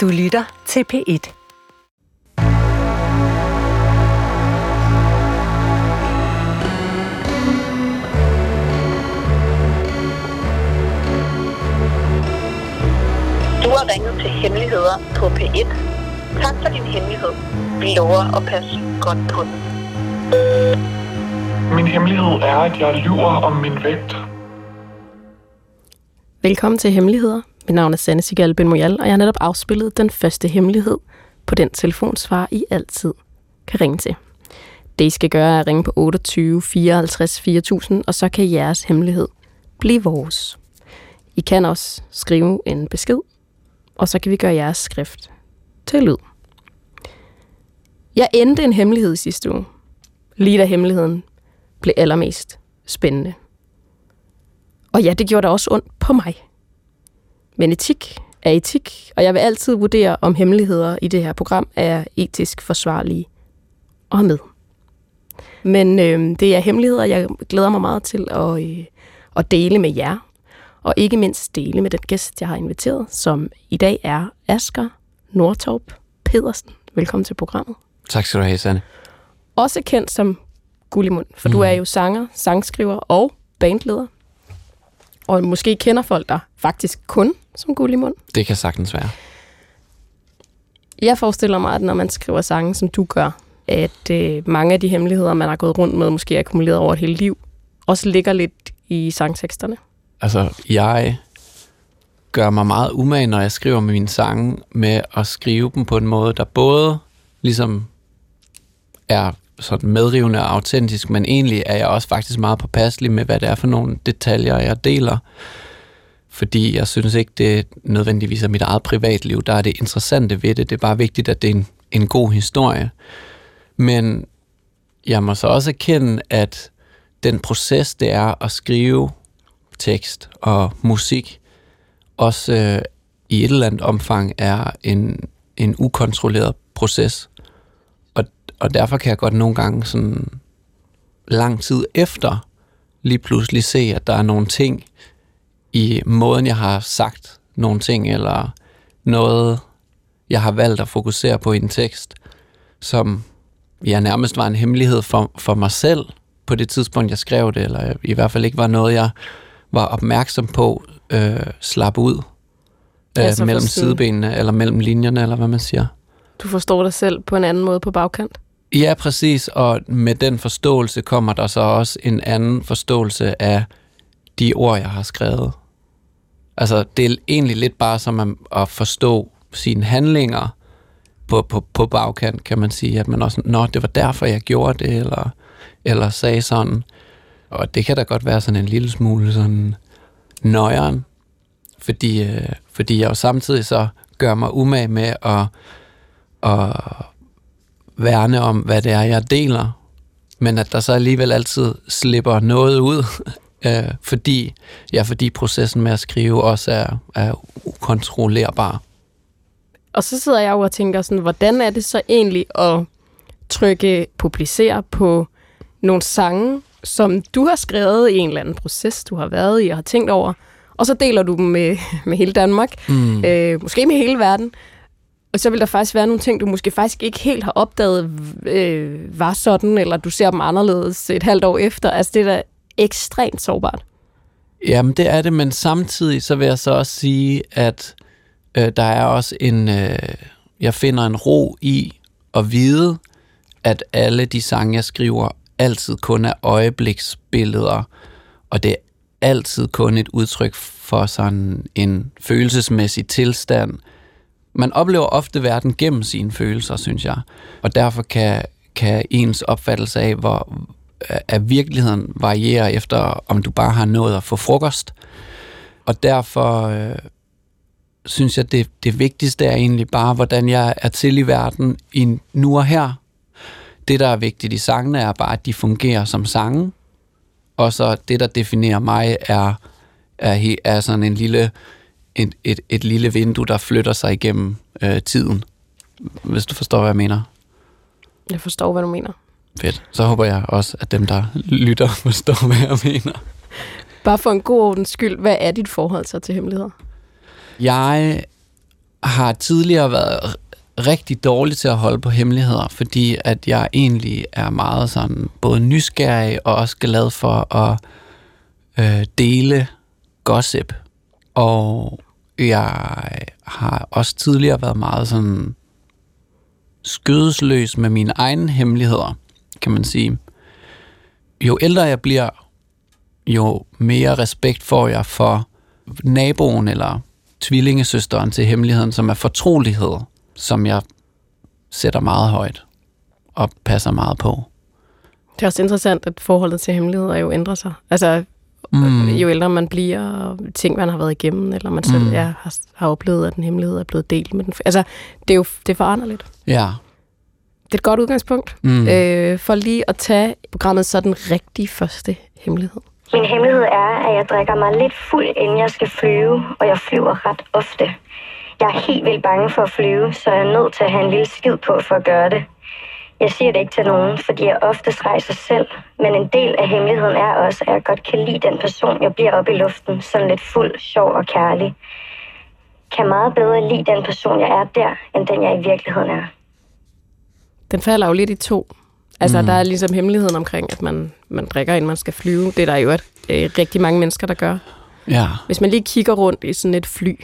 Du lytter til P1. Du har ringet til Hemmeligheder på P1. Tak for din hemmelighed. Vi lover at passe godt på den. Min hemmelighed er, at jeg lyver om min vægt. Velkommen til Hemmeligheder. Mit navn er Sanne Sigal Ben Moyal, og jeg har netop afspillet den første hemmelighed på den telefonsvar, I altid kan ringe til. Det, I skal gøre, er at ringe på 28 54 4000, og så kan jeres hemmelighed blive vores. I kan også skrive en besked, og så kan vi gøre jeres skrift til lyd. Jeg endte en hemmelighed i sidste uge, lige da hemmeligheden blev allermest spændende. Og ja, det gjorde da også ondt på mig. Men etik er etik, og jeg vil altid vurdere, om hemmeligheder i det her program er etisk forsvarlige og have med. Men øh, det er hemmeligheder, jeg glæder mig meget til at, øh, at dele med jer, og ikke mindst dele med den gæst, jeg har inviteret, som i dag er Asger Nordtorp Pedersen. Velkommen til programmet. Tak skal du have, Sanne. Også kendt som Gullimund, for mm. du er jo sanger, sangskriver og bandleder. Og måske kender folk dig faktisk kun som Gullimund. Det kan sagtens være. Jeg forestiller mig, at når man skriver sange, som du gør, at øh, mange af de hemmeligheder, man har gået rundt med, måske er akkumuleret over et helt liv, også ligger lidt i sangteksterne. Altså, jeg gør mig meget umage, når jeg skriver med mine sange, med at skrive dem på en måde, der både ligesom er sådan medrivende og autentisk, men egentlig er jeg også faktisk meget påpasselig med, hvad det er for nogle detaljer, jeg deler. Fordi jeg synes ikke, det nødvendigvis er mit eget privatliv, der er det interessante ved det. Det er bare vigtigt, at det er en, en god historie. Men jeg må så også erkende, at den proces, det er at skrive tekst og musik, også øh, i et eller andet omfang er en, en ukontrolleret proces. Og, og derfor kan jeg godt nogle gange sådan lang tid efter lige pludselig se, at der er nogle ting i måden, jeg har sagt nogle ting, eller noget, jeg har valgt at fokusere på i en tekst, som ja, nærmest var en hemmelighed for, for mig selv på det tidspunkt, jeg skrev det, eller i hvert fald ikke var noget, jeg var opmærksom på øh, slap ud øh, Altså mellem sidebenene, eller mellem linjerne, eller hvad man siger. Du forstår dig selv på en anden måde på bagkant. Ja, præcis, og med den forståelse kommer der så også en anden forståelse af de ord, jeg har skrevet. Altså, det er egentlig lidt bare som at- at forstå sine handlinger på, på, på bagkant, kan man sige, at man også, nå, det var derfor, jeg gjorde det, eller, eller sagde sådan. Og det kan da godt være sådan en lille smule sådan nøjeren, fordi, øh, fordi jeg jo samtidig så gør mig umage med at, at værne om, hvad det er, jeg deler, men at der så alligevel altid slipper noget ud, øh, fordi, ja, fordi processen med at skrive også er, er ukontrollerbar. Og så sidder jeg jo og tænker sådan, hvordan er det så egentlig at trykke publicere på nogle sange, som du har skrevet i en eller anden proces, du har været i og har tænkt over, og så deler du dem med, med hele Danmark, Mm. øh, måske med hele verden. Og så vil der faktisk være nogle ting, du måske faktisk ikke helt har opdaget, øh, var sådan, eller du ser dem anderledes et halvt år efter. Altså det er da ekstremt sårbart. Jamen, det er det, men samtidig så vil jeg så også sige, at øh, der er også en... Øh, jeg finder en ro i at vide, at alle de sange, jeg skriver, altid kun er øjebliksbilleder, og det er altid kun et udtryk for sådan en følelsesmæssig tilstand. Man oplever ofte verden gennem sine følelser, synes jeg, og derfor kan, kan ens opfattelse af, hvor, af virkeligheden varierer efter, om du bare har nået at få frokost. Og derfor øh, synes jeg, det, det vigtigste er egentlig bare, hvordan jeg er til i verden i nu og her. Det, der er vigtigt i sangene, er bare, at de fungerer som sange. Og så det, der definerer mig, er, er, er sådan en lille, et, et, et lille vindue, der flytter sig igennem øh, tiden. Hvis du forstår, hvad jeg mener. Jeg forstår, hvad du mener. Fedt. Så håber jeg også, at dem, der lytter, forstår, hvad jeg mener. Bare for en god ordens skyld, hvad er dit forhold så til hemmeligheder? Jeg har tidligere været rigtig dårlig til at holde på hemmeligheder, fordi at jeg egentlig er meget sådan både nysgerrig og også glad for at øh, dele gossip. Og jeg har også tidligere været meget sådan skødesløs med mine egne hemmeligheder, kan man sige. Jo ældre jeg bliver, jo mere respekt får jeg for naboen eller tvillingesøsteren til hemmeligheden, som er fortrolighed, som jeg sætter meget højt og passer meget på. Det er også interessant, at forholdet til hemmeligheder jo ændrer sig. Altså, mm. jo ældre man bliver, og ting, man har været igennem, eller man selv Mm. ja, har, har oplevet, at en hemmelighed er blevet delt med den. Altså, det er jo det er foranderligt. Ja. Det er et godt udgangspunkt Mm. øh, for lige at tage programmet så den rigtige første hemmelighed. Min hemmelighed er, at jeg drikker mig lidt fuld, inden jeg skal flyve, og jeg flyver ret ofte. Jeg er helt vildt bange for at flyve, så jeg er nødt til at have en lille skid på for at gøre det. Jeg siger det ikke til nogen, fordi jeg oftest rejser selv, men en del af hemmeligheden er også, at jeg godt kan lide den person, jeg bliver oppe i luften, sådan lidt fuld, sjov og kærlig. Kan meget bedre lide den person, jeg er der, end den jeg i virkeligheden er. Den falder jo lidt i to. Altså, mm. der er ligesom hemmeligheden omkring, at man, man drikker, inden man skal flyve. Det er der jo et, øh, rigtig mange mennesker, der gør. Ja. Hvis man lige kigger rundt i sådan et fly,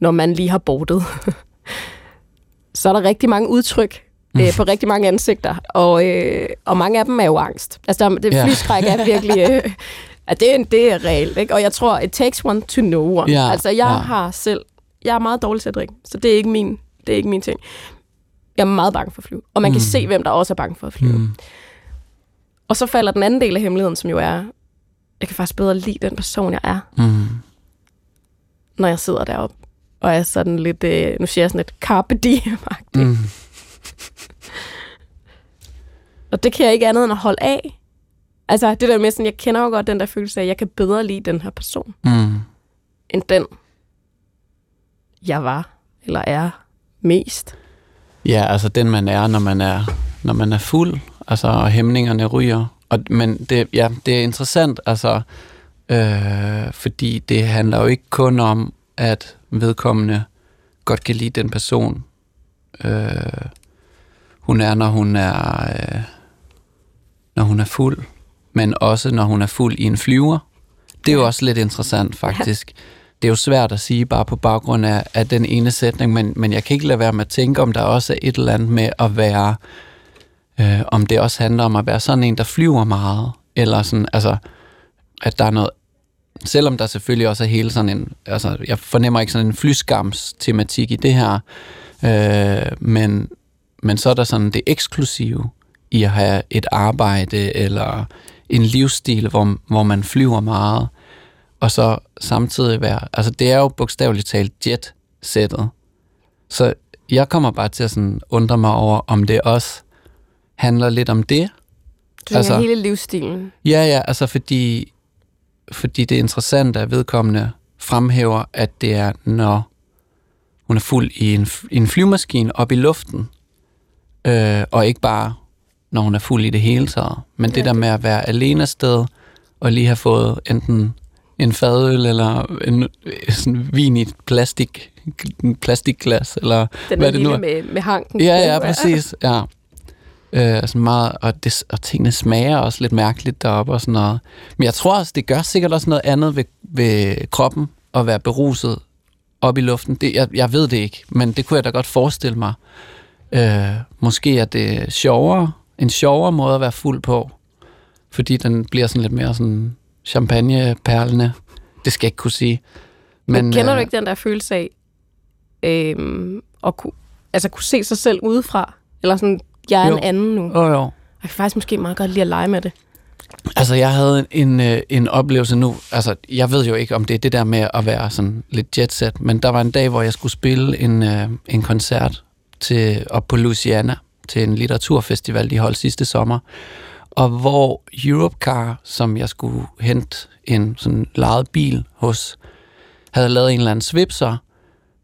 når man lige har bordet, så er der rigtig mange udtryk øh, på rigtig mange ansigter, og, øh, og mange af dem er jo angst. Altså, der, det Ja. flyskræk er virkelig... Øh, at det, er, det er reelt, ikke? Og jeg tror, it takes one to know one. Ja, altså, jeg ja. har selv... Jeg er meget dårlig til at drikke, så det er ikke min, det er ikke min ting. Jeg er meget bange for at flyve. Og man kan se, hvem der også er bange for at flyve. Mm. Og så falder den anden del af hemmeligheden, som jo er, jeg kan faktisk bedre lide den person, jeg er, Mm. når jeg sidder deroppe. Og er sådan lidt, øh, nu siger jeg sådan lidt carpe diem Mm. Og det kan jeg ikke andet end at holde af. Altså det der med sådan, jeg kender jo godt den der følelse af, at jeg kan bedre lide den her person, Mm. end den, jeg var, eller er mest. Ja, altså den man er, når man er, når man er fuld, altså og hæmningerne ryger. Og, men det, ja, det er interessant, altså, øh, fordi det handler jo ikke kun om, at vedkommende godt kan lide den person, øh, hun er, når hun er, øh, når hun er fuld, men også når hun er fuld i en flyver. Det er jo også lidt interessant, faktisk. Det er jo svært at sige bare på baggrund af, af den ene sætning, men, men jeg kan ikke lade være med at tænke, om der også er et eller andet med at være, øh, om det også handler om at være sådan en, der flyver meget, eller sådan, altså, at der er noget, selvom der selvfølgelig også er hele sådan en, altså, jeg fornemmer ikke sådan en flyskams tematik i det her, øh, men, men så er der sådan det eksklusive i at have et arbejde, eller en livsstil, hvor, hvor man flyver meget, og så samtidig være, altså det er jo bogstaveligt talt jet-sættet. Så jeg kommer bare til at sådan undre mig over, om det også handler lidt om det. Du Altså- hele livsstilen. Ja, ja, altså fordi, fordi det er interessant, at vedkommende fremhæver, at det er, når hun er fuld i en, i en flyvemaskine op i luften, øh, og ikke bare, når hun er fuld i det hele taget. Men det Ja, der med at være alene afsted, og lige have fået enten en fadøl, eller en sådan vin i et plastik, en plastikglas, eller Den hvad er det nu er. med, med hanken. Ja, ja, præcis. Ja. Øh, sådan meget, og, det, og tingene smager også lidt mærkeligt deroppe og sådan noget. Men jeg tror også, det gør sikkert også noget andet ved, ved kroppen at være beruset op i luften. Det, jeg, jeg ved det ikke, men det kunne jeg da godt forestille mig. Øh, måske er det sjovere, en sjovere måde at være fuld på, fordi den bliver sådan lidt mere sådan champagneperlende. Det skal jeg ikke kunne sige. Men, men kender øh, du ikke den der følelse af øhm, at kunne, altså kunne se sig selv udefra? Eller sådan, jeg er Jo. en anden nu. Åh, jo. Jeg kan faktisk måske meget godt lide at lege med det. Altså, jeg havde en, øh, en oplevelse nu, altså, jeg ved jo ikke, om det er det der med at være sådan lidt jetset, men der var en dag, hvor jeg skulle spille en, øh, en koncert til, op på Louisiana til en litteraturfestival, de holdt sidste sommer, og hvor Europcar, som jeg skulle hente en sådan lejet bil hos, havde lavet en eller anden svipser,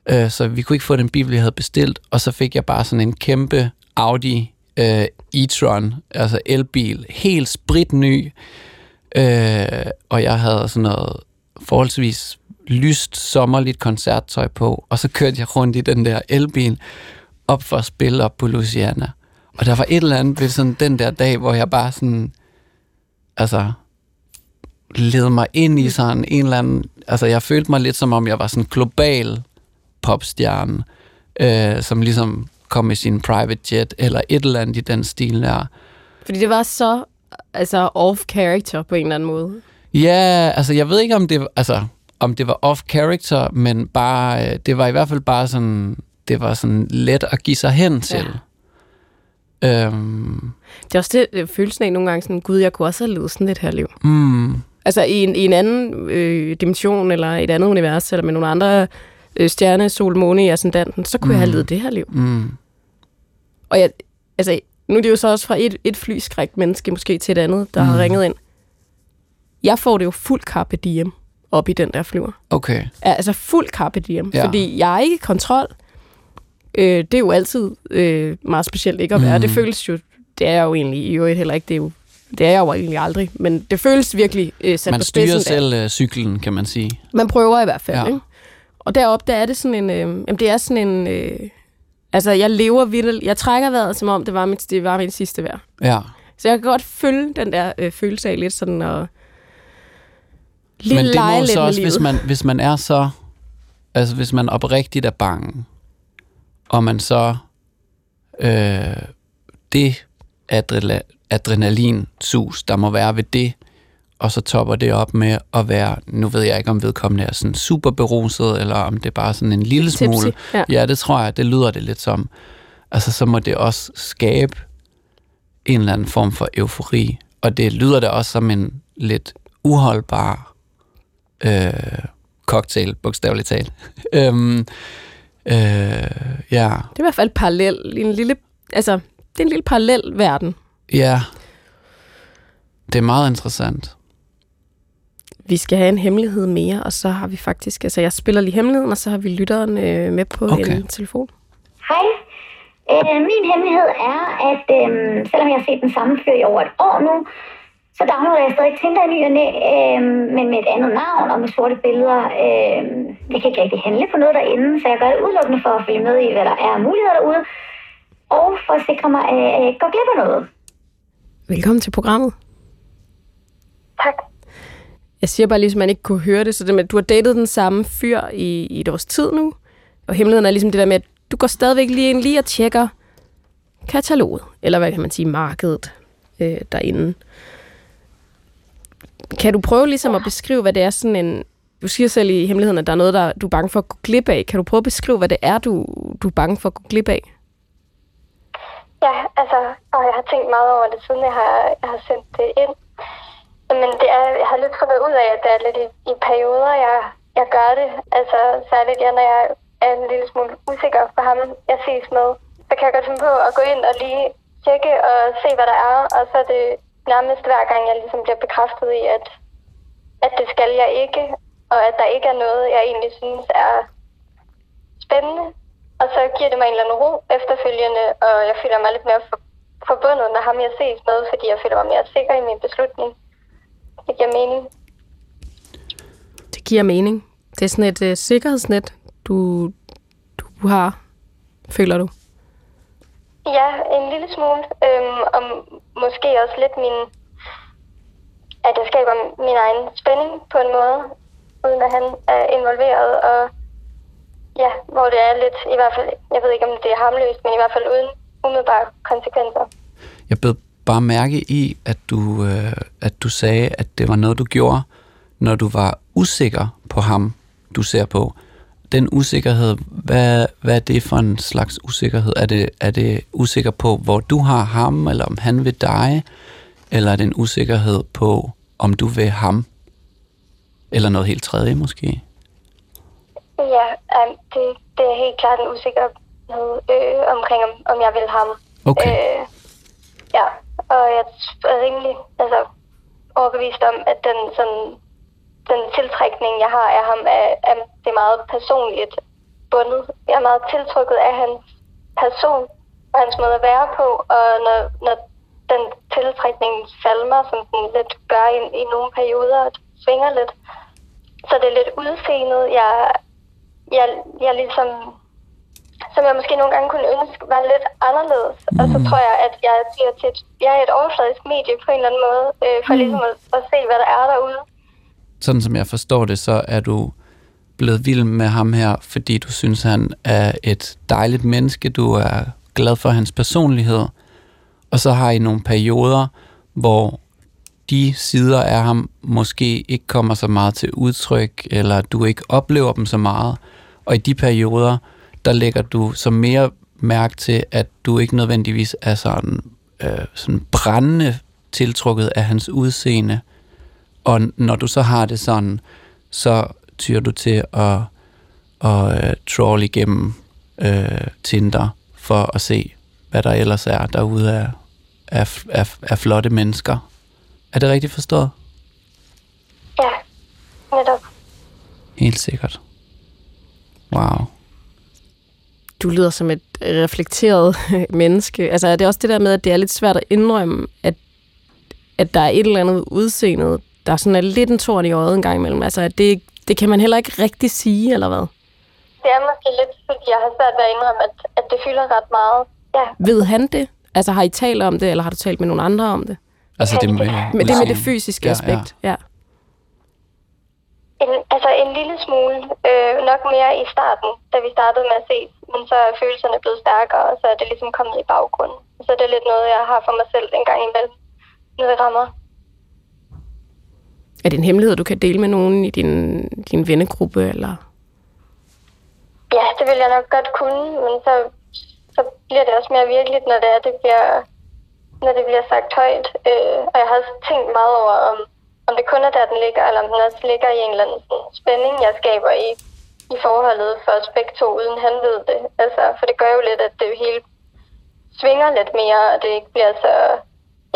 øh, så vi kunne ikke få den bil, vi havde bestilt, og så fik jeg bare sådan en kæmpe Audi øh, e-tron, altså elbil, helt spritny, øh, og jeg havde sådan noget forholdsvis lyst sommerligt koncerttøj på, og så kørte jeg rundt i den der elbil op for at spille op på Louisiana. Og der var et eller andet ved sådan den der dag, hvor jeg bare sådan, altså, led mig ind i sådan en eller anden, altså jeg følte mig lidt som om jeg var sådan global popstjerne, øh, som ligesom kom med sin private jet, eller et eller andet i den stil der. Fordi det var så altså off-character på en eller anden måde. Ja, altså jeg ved ikke, om det, altså, om det var off-character, men bare, øh, det var i hvert fald bare sådan, det var sådan let at give sig hen til. Ja. Øhm, Det er også det, følelsen af nogle gange sådan, gud, jeg kunne også have levet sådan et her liv. mm, Altså i en, i en anden øh, dimension, eller et andet univers, eller med nogle andre øh, stjerne, sol, måne i ascendanten, så kunne mm. jeg have levet det her liv. mm, Og jeg, altså, nu er det jo så også fra et, et flyskrækt menneske måske til et andet, der mm. har ringet ind. Jeg får det jo fuld carpe diem op i den der flyver. okay. Altså fuld carpe diem, ja. fordi jeg er ikke i kontrol. Øh, det er jo altid øh, meget specielt ikke at være. Mm. Det føles jo, det er jeg jo egentlig i øvrigt heller ikke, det er jo det er jeg jo egentlig aldrig, men det føles virkelig øh, sat Man på styrer spidsen. der. selv øh, cyklen, kan man sige. Man prøver i hvert fald, Ja. ikke? Og deroppe, der er det sådan en... Øh, jamen, det er sådan en... Øh, altså, jeg lever vildt... Jeg trækker vejret, som om det var mit, det var mit sidste vejr. Ja. Så jeg kan godt følge den der øh, følelse af lidt sådan at... Lige Men det må lidt så også, hvis man, hvis man er så, altså hvis man oprigtigt er bange, og man så, øh, det adrela, adrenalinsus, der må være ved det, og så topper det op med at være, nu ved jeg ikke, om vedkommende er sådan super beruset, eller om det er bare sådan en lille Tipsy, smule. ja. ja, det tror jeg, det lyder det lidt som. Altså, så må det også skabe en eller anden form for eufori. Og det lyder da også som en lidt uholdbar øh, cocktail, bogstaveligt talt. øhm, øh, ja, Det er i hvert fald parallel. En lille, altså, det er en lille parallel verden. ja. Det er meget interessant. Vi skal have en hemmelighed mere, og så har vi faktisk... Altså, jeg spiller lige hemmeligheden, og så har vi lytteren øh, med på Okay. en telefon. Hej. Øh, min hemmelighed er, at øh, selvom jeg har set den samme fyr i over et år nu, så downloader jeg stadig Tinder i ny og næ, øh, men med et andet navn og med sorte billeder. Øh, jeg kan ikke rigtig handle på noget derinde, så jeg gør det udelukkende for at følge med i, hvad der er af muligheder derude, og for at sikre mig, at jeg ikke går glip af noget. Velkommen til programmet. Tak. Jeg siger bare lige, så man ikke kunne høre det, så det med, at du har datet den samme fyr i, i et års tid nu, og hemmeligheden er ligesom det der med, at du går stadigvæk lige ind lige og tjekker kataloget, eller hvad kan man sige, markedet øh, derinde. Kan du prøve ligesom at beskrive, hvad det er sådan en... Du siger selv i hemmeligheden, at der er noget, der du er bange for at gå glip af. Kan du prøve at beskrive, hvad det er, du, du er bange for at gå glip af? Ja, altså, og jeg har tænkt meget over det, siden jeg har, jeg har sendt det ind. Men det er, jeg har lidt fundet ud af, at det er lidt i, i perioder, jeg, jeg gør det. Altså, særligt ja, når jeg er en lille smule usikker på ham, jeg ses med. Så kan jeg godt finde på at gå ind og lige tjekke og se, hvad der er. Og så er det nærmest hver gang, jeg ligesom bliver bekræftet i, at, at det skal jeg ikke. Og at der ikke er noget, jeg egentlig synes er spændende. Og så giver det mig en eller anden ro efterfølgende, og jeg føler mig lidt mere for, forbundet med ham, jeg ses med, fordi jeg føler mig mere sikker i min beslutning. Det giver mening. Det giver mening. Det er sådan et øh, sikkerhedsnet, du, du har, føler du. Ja, en lille smule. Øhm, og måske også lidt min... At jeg skaber min egen spænding på en måde, uden at han er involveret. Og ja, hvor det er lidt, i hvert fald, jeg ved ikke om det er harmløst, men i hvert fald uden umiddelbare konsekvenser. Jeg bed bare mærke i, at du, øh, at du sagde, at det var noget, du gjorde, når du var usikker på ham, du ser på. Den usikkerhed, hvad, hvad er det for en slags usikkerhed? Er det, er det usikker på, hvor du har ham, eller om han vil dig? Eller er det en usikkerhed på, om du vil ham? Eller noget helt tredje måske? Ja, um, det, det er helt klart en usikkerhed øh, omkring, om, om jeg vil ham. Okay. Øh, ja, og jeg er rimelig altså, overbevist om, at den, sådan, den tiltrækning, jeg har af ham, er, er det meget personligt bundet. Jeg er meget tiltrukket af hans person og hans måde at være på, og når, når den tiltrækning falmer, som den lidt gør i, i nogle perioder, og det svinger lidt, så det er lidt udseendet, jeg, jeg, jeg ligesom, som jeg måske nogle gange kunne ønske, var lidt anderledes. Mm. Og så tror jeg, at jeg bliver til et, jeg er et overfladisk medie på en eller anden måde, øh, for mm. ligesom at, at se, hvad der er derude. Sådan som jeg forstår det, så er du blevet vild med ham her, fordi du synes, han er et dejligt menneske. Du er glad for hans personlighed. Og så har I nogle perioder, hvor de sider af ham måske ikke kommer så meget til udtryk, eller du ikke oplever dem så meget. Og i de perioder, der lægger du så mere mærke til, at du ikke nødvendigvis er sådan, øh, sådan brændende tiltrukket af hans udseende. Og når du så har det sådan, så tyr du til at, at uh, troll igennem uh, Tinder for at se, hvad der ellers er derude af, af, af, af flotte mennesker. Er det rigtigt forstået? Ja, netop. Helt sikkert. Wow. Du lyder som et reflekteret menneske. Altså, er det også det der med, at det er lidt svært at indrømme, at, at der er et eller andet udseende, der sådan er lidt en tårn i øjet en gang imellem? Altså, at det, det kan man heller ikke rigtig sige, eller hvad? Det er måske lidt, fordi jeg har svært ved at indrømme, at, at det fylder ret meget. Ja. Ved han det? Altså, har I talt om det, eller har du talt med nogle andre om det? Altså det med, Men det med det fysiske Ja, aspekt, ja. En, altså en lille smule, øh, nok mere i starten, da vi startede med at se, men så er følelserne blevet stærkere, og så er det ligesom kommet i baggrunden. Så det er lidt noget, jeg har for mig selv en gang imellem, når det rammer. Er det en hemmelighed, du kan dele med nogen i din, din vennegruppe, eller? Ja, det vil jeg nok godt kunne, men så, så bliver det også mere virkeligt, når det, er, det, bliver, når det bliver sagt højt. Øh, og jeg har også tænkt meget over, om, om det kun er der, den ligger, eller om den også ligger i en eller anden spænding, jeg skaber i, i forholdet for os begge to, uden han ved det. Altså, for det gør jo lidt, at det hele svinger lidt mere, og det ikke bliver så...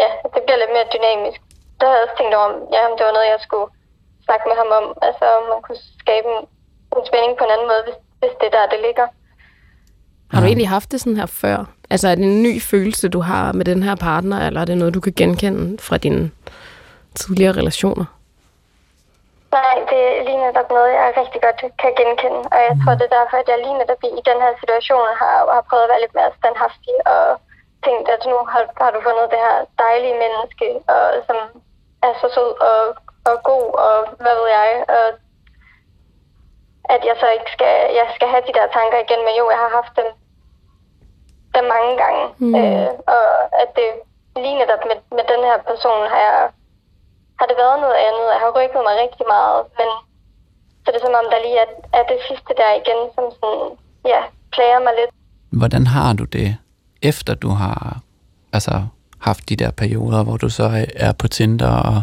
Ja, det bliver lidt mere dynamisk. Der har jeg også tænkt over, om, ja, om det var noget, jeg skulle snakke med ham om. Altså, om man kunne skabe en, en spænding på en anden måde, hvis, hvis det er der, det ligger. Har du egentlig haft det sådan her før? Altså, er det en ny følelse, du har med den her partner, eller er det noget, du kan genkende fra dine tidligere relationer? Nej, det er lige netop noget, jeg rigtig godt kan genkende. Og jeg tror, det er derfor, at jeg lige netop i den her situation har, har prøvet at være lidt mere standhaftig og tænkt, at nu har, har du fundet det her dejlige menneske, og, som er så sød og, og god, og hvad ved jeg. Og at jeg så ikke skal, jeg skal have de der tanker igen, men jo, jeg har haft dem, dem mange gange. Mm. Øh, og at det lige netop med, med den her person har jeg har det været noget andet. Jeg har rykket mig rigtig meget, men så det er som om, der lige er, er det sidste der igen, som sådan, ja, plager mig lidt. Hvordan har du det, efter du har altså, haft de der perioder, hvor du så er på Tinder og,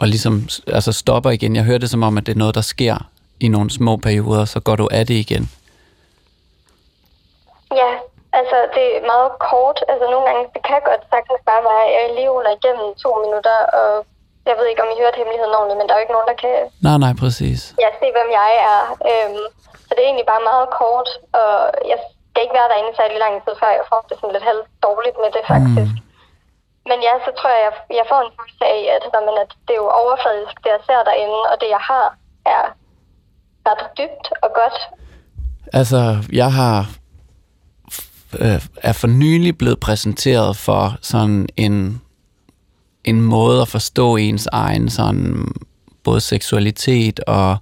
og ligesom altså stopper igen? Jeg hører det som om, at det er noget, der sker i nogle små perioder, så går du af det igen. Ja, altså det er meget kort. Altså nogle gange, det kan godt sagtens bare være, at jeg lige ruller igennem to minutter, og jeg ved ikke, om I hørte hemmeligheden ordentligt, men der er jo ikke nogen, der kan Nej, nej, præcis. ja, se, hvem jeg er. Øhm, så det er egentlig bare meget kort, og jeg skal ikke være derinde særlig lang tid, før jeg får det sådan lidt halvt dårligt med det, faktisk. Mm. Men ja, så tror jeg, jeg, jeg får en følelse af, at, jamen, at det er jo overfladisk, det jeg ser derinde, og det jeg har, er ret dybt og godt. Altså, jeg har øh, er for nylig blevet præsenteret for sådan en, en måde at forstå ens egen sådan både seksualitet og,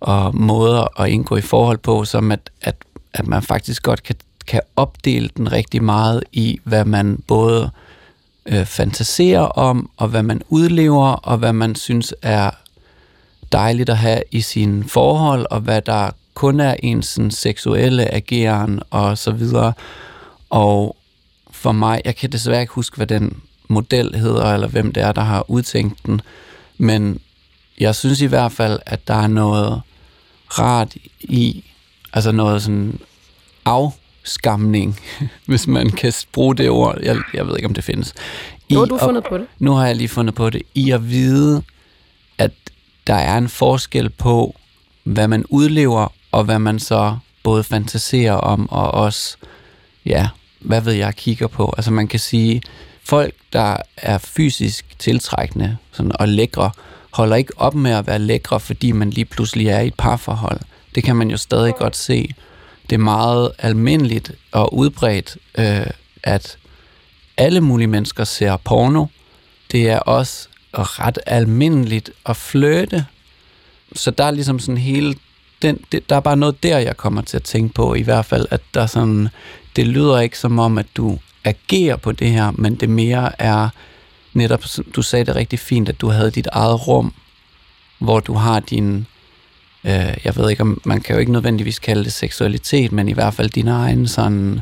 og måder at indgå i forhold på, som at, at, at man faktisk godt kan, kan opdele den rigtig meget i, hvad man både øh, fantaserer om, og hvad man udlever, og hvad man synes er dejligt at have i sine forhold, og hvad der kun er ens sådan, seksuelle ageren og så videre. Og for mig, jeg kan desværre ikke huske, hvad den model hedder, eller hvem det er, der har udtænkt den, men jeg synes i hvert fald, at der er noget rart i, altså noget sådan afskamning, hvis man kan bruge det ord. Jeg, jeg ved ikke, om det findes. Nu har du fundet på det. Nu har jeg lige fundet på det. I at vide, at der er en forskel på, hvad man udlever, og hvad man så både fantaserer om, og også, ja, hvad ved jeg, kigger på. Altså man kan sige, folk, der er fysisk tiltrækkende sådan, og lækre, holder ikke op med at være lækre, fordi man lige pludselig er i et parforhold. Det kan man jo stadig godt se. Det er meget almindeligt og udbredt, øh, at alle mulige mennesker ser porno. Det er også ret almindeligt at flirte. Så der er ligesom sådan hele... Den, det, der er bare noget der, jeg kommer til at tænke på, i hvert fald, at der sådan... Det lyder ikke som om, at du agerer på det her, men det mere er netop, du sagde det rigtig fint, at du havde dit eget rum, hvor du har din, øh, jeg ved ikke om, man kan jo ikke nødvendigvis kalde det seksualitet, men i hvert fald din egen sådan,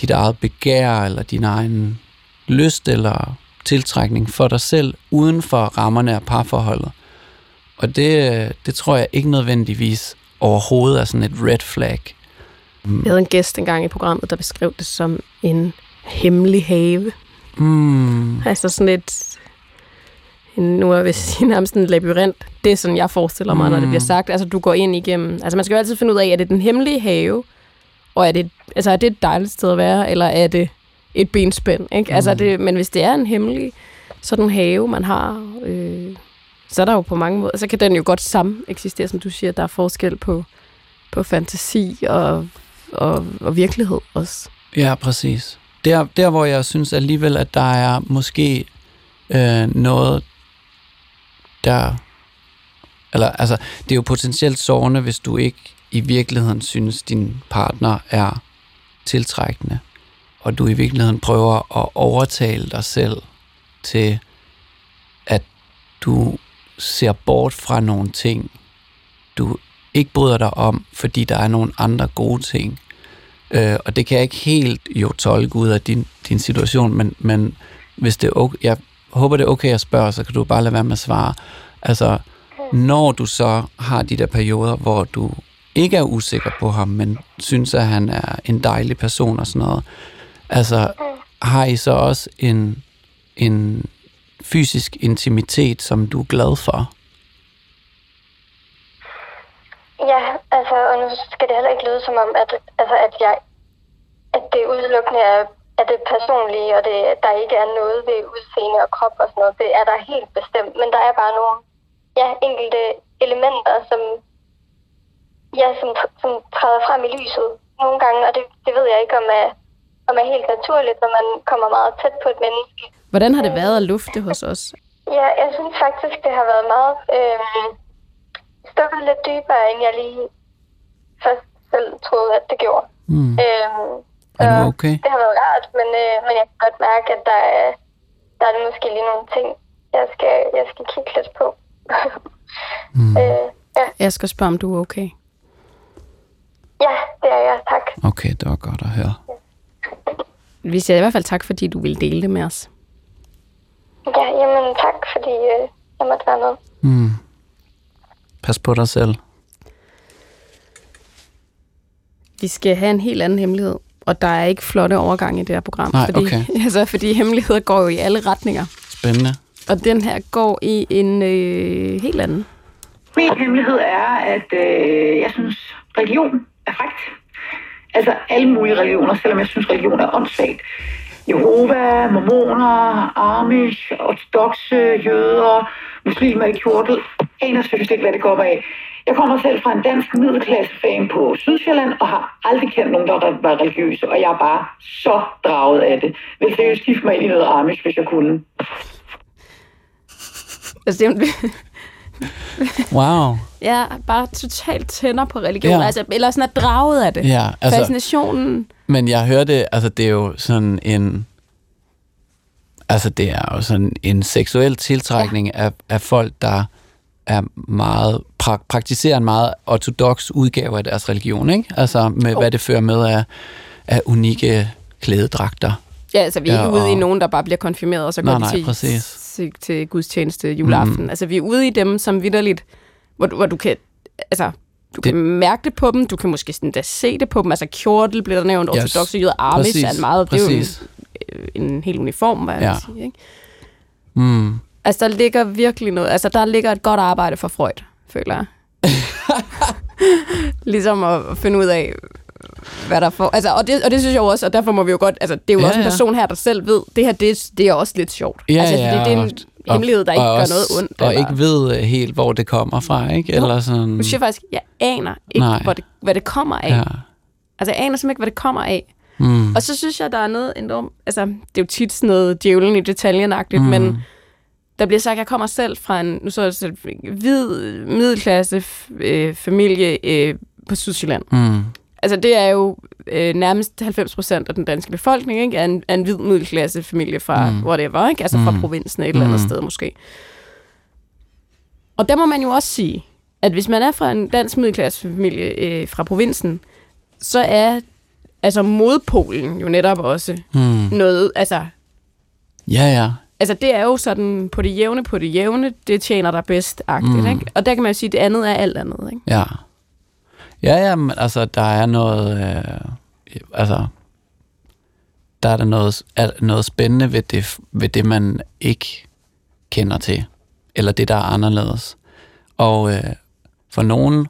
dit eget begær, eller din egen lyst, eller tiltrækning for dig selv, uden for rammerne af parforholdet. Og det, det tror jeg ikke nødvendigvis overhovedet er sådan et red flag. Jeg havde en gæst engang i programmet, der beskrev det som en hemmelig have. Mm. Altså sådan et... Nu er jeg ved at sige nærmest en labyrint. Det er sådan, jeg forestiller mig, mm. når det bliver sagt. Altså, du går ind igennem... Altså, man skal jo altid finde ud af, er det den hemmelige have, og er det, altså, er det et dejligt sted at være, eller er det et benspænd, ikke? Mm. Altså, det, men hvis det er en hemmelig sådan have, man har, øh, så er der jo på mange måder... Så kan den jo godt sammen eksistere, som du siger. Der er forskel på, på fantasi og, og, og virkelighed også. Ja, præcis. Der, der, hvor jeg synes alligevel, at der er måske øh, noget, der... Eller, altså, det er jo potentielt sårende, hvis du ikke i virkeligheden synes, din partner er tiltrækkende, og du i virkeligheden prøver at overtale dig selv til, at du ser bort fra nogle ting, du ikke bryder dig om, fordi der er nogle andre gode ting. Øh, og det kan jeg ikke helt jo tolke ud af din, din situation, men, men hvis det er okay, jeg håber det er okay at spørge, så kan du bare lade være med at svare. Altså, når du så har de der perioder, hvor du ikke er usikker på ham, men synes, at han er en dejlig person og sådan noget, altså, har I så også en, en fysisk intimitet, som du er glad for? Ja, altså, og nu skal det heller ikke lyde som om, at, altså, at, jeg, at det udelukkende er, er det personlige, og det, der ikke er noget ved udseende og krop og sådan noget. Det er der helt bestemt, men der er bare nogle ja, enkelte elementer, som, ja, som, som træder frem i lyset nogle gange, og det, det ved jeg ikke, om er, om er helt naturligt, når man kommer meget tæt på et menneske. Hvordan har det været at lufte hos os? Ja, jeg synes faktisk, det har været meget øh, stukket lidt dybere, end jeg lige først selv troede, at det gjorde. Mm. Øh, Er du okay? Det har været rart, men, øh, men jeg kan godt mærke, at der er, der er måske lige nogle ting, jeg skal, jeg skal kigge lidt på. Mm. øh, ja. Jeg skal spørge, om du er okay. ja, det er jeg. Tak. Okay, det var godt at høre. Vi siger i hvert fald tak, fordi du ville dele det med os. Ja, jamen tak, fordi øh, jeg måtte være med. Mm. Pas på dig selv. Vi skal have en helt anden hemmelighed, og der er ikke flotte overgange i det her program. Nej, fordi, okay. altså, fordi hemmeligheder går jo i alle retninger. Spændende. Og den her går i en øh, helt anden. Min hemmelighed er, at øh, jeg synes, religion er frækt. Altså alle mulige religioner, selvom jeg synes, religion er åndssvagt. Jehova, mormoner, amish, ortodoxe, jøder, muslimer i kjortel. Aner seriøst ikke, hvad det kommer af. Jeg kommer selv fra en dansk middelklassefam på Sydsjælland og har aldrig kendt nogen, der var religiøse, og jeg er bare så draget af det. Vil seriøst gifte mig ind i noget amish, hvis jeg kunne. Altså, det er Wow. jeg er bare totalt tænder på religion. Ja. Ja. Altså, eller sådan er draget af det. Ja, altså- Fascinationen. Men jeg hørte, altså det er jo sådan en... Altså det er jo sådan en seksuel tiltrækning ja. af, af folk, der er meget, pra- praktiserer en meget ortodox udgave af deres religion, ikke? Altså med, hvad det fører med af, af unikke klædedragter. Ja, altså, vi er Ja, ikke ude i og- nogen, der bare bliver konfirmeret, og så går Nej, nej, til, præcis. til, til gudstjeneste juleaften. Mm. Altså, vi er ude i dem, som vidderligt, hvor, du- hvor du kan, altså, du Det- kan mærke det på dem, du kan måske sådan da se det på dem. Altså, kjortel bliver der nævnt, Yes, ortodoxe jøder, præcis, er en meget, det er jo præcis. en, en helt uniform, hvad jeg Ja. vil sige, ikke? Mm. Altså, der ligger virkelig noget, altså, der ligger et godt arbejde for Freud, føler jeg. ligesom at finde ud af, hvad der får... Altså, og, det, og det synes jeg også, og derfor må vi jo godt... Altså, det er jo Ja, også en person her, der selv ved, det her, det, det er også lidt sjovt. Ja, altså, ja, det, det er og- en hemmelighed, der ikke gør også- noget ondt. Og eller- ikke ved øh, helt, hvor det kommer fra, ikke? Jo. Eller sådan... Nu siger jeg faktisk, jeg aner ikke, Nej. hvor det, hvad det kommer af. Ja. Altså, jeg aner simpelthen ikke, hvad det kommer af. Mm. Og så synes jeg, der er noget enormt... Altså, det er jo tit sådan noget djævlen i detaljenagtigt, mm. men der bliver sagt, at jeg kommer selv fra en nu så jeg selv, hvid middelklasse øh, familie øh, på Sydsjælland. Mm. Altså, det er jo øh, nærmest 90 procent af den danske befolkning, ikke? Er en, er en hvid middelklasse familie fra mm. whatever, ikke? Altså fra Mm. provinsen et eller andet Mm. sted måske. Og der må man jo også sige, at hvis man er fra en dansk middelklasse familie øh, fra provinsen, så er altså modpolen jo netop også Mm. noget, altså, Ja, ja. Altså det er jo sådan på det jævne, på det jævne, det tjener dig bedst agtigt, Mm. ikke? Og der kan man jo sige, at det andet er alt andet, ikke? Ja. Ja, ja, men altså, der er noget... Øh, altså, der er der noget, noget spændende ved det, ved det, man ikke kender til. Eller det, der er anderledes. Og øh, for nogen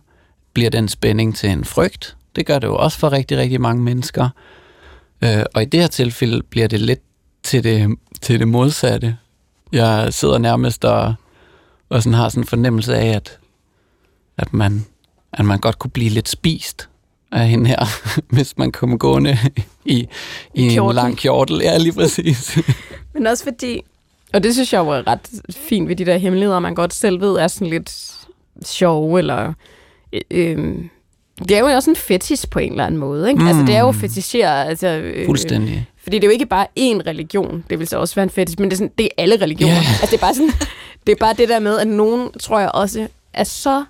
bliver den spænding til en frygt. Det gør det jo også for rigtig, rigtig mange mennesker. Øh, og i det her tilfælde bliver det lidt til det, til det modsatte. Jeg sidder nærmest og, og sådan har sådan en fornemmelse af, at, at, man, at man godt kunne blive lidt spist af hende her, hvis man kom gående i, i en Kjortel. lang kjortel. Ja, lige præcis. Men også fordi, og det synes jeg jo er ret fint ved de der hemmeligheder, man godt selv ved er sådan lidt sjove, eller... Øh, øh, det er jo også en fetish på en eller anden måde, ikke? Mm. Altså, det er jo fetischeret, altså... Øh, Fuldstændig. Fordi det er jo ikke bare én religion, det vil så også være en fetish, men det er, sådan, det er alle religioner. Ja. Altså, det er bare sådan, det er bare det der med, at nogen, tror jeg også, er så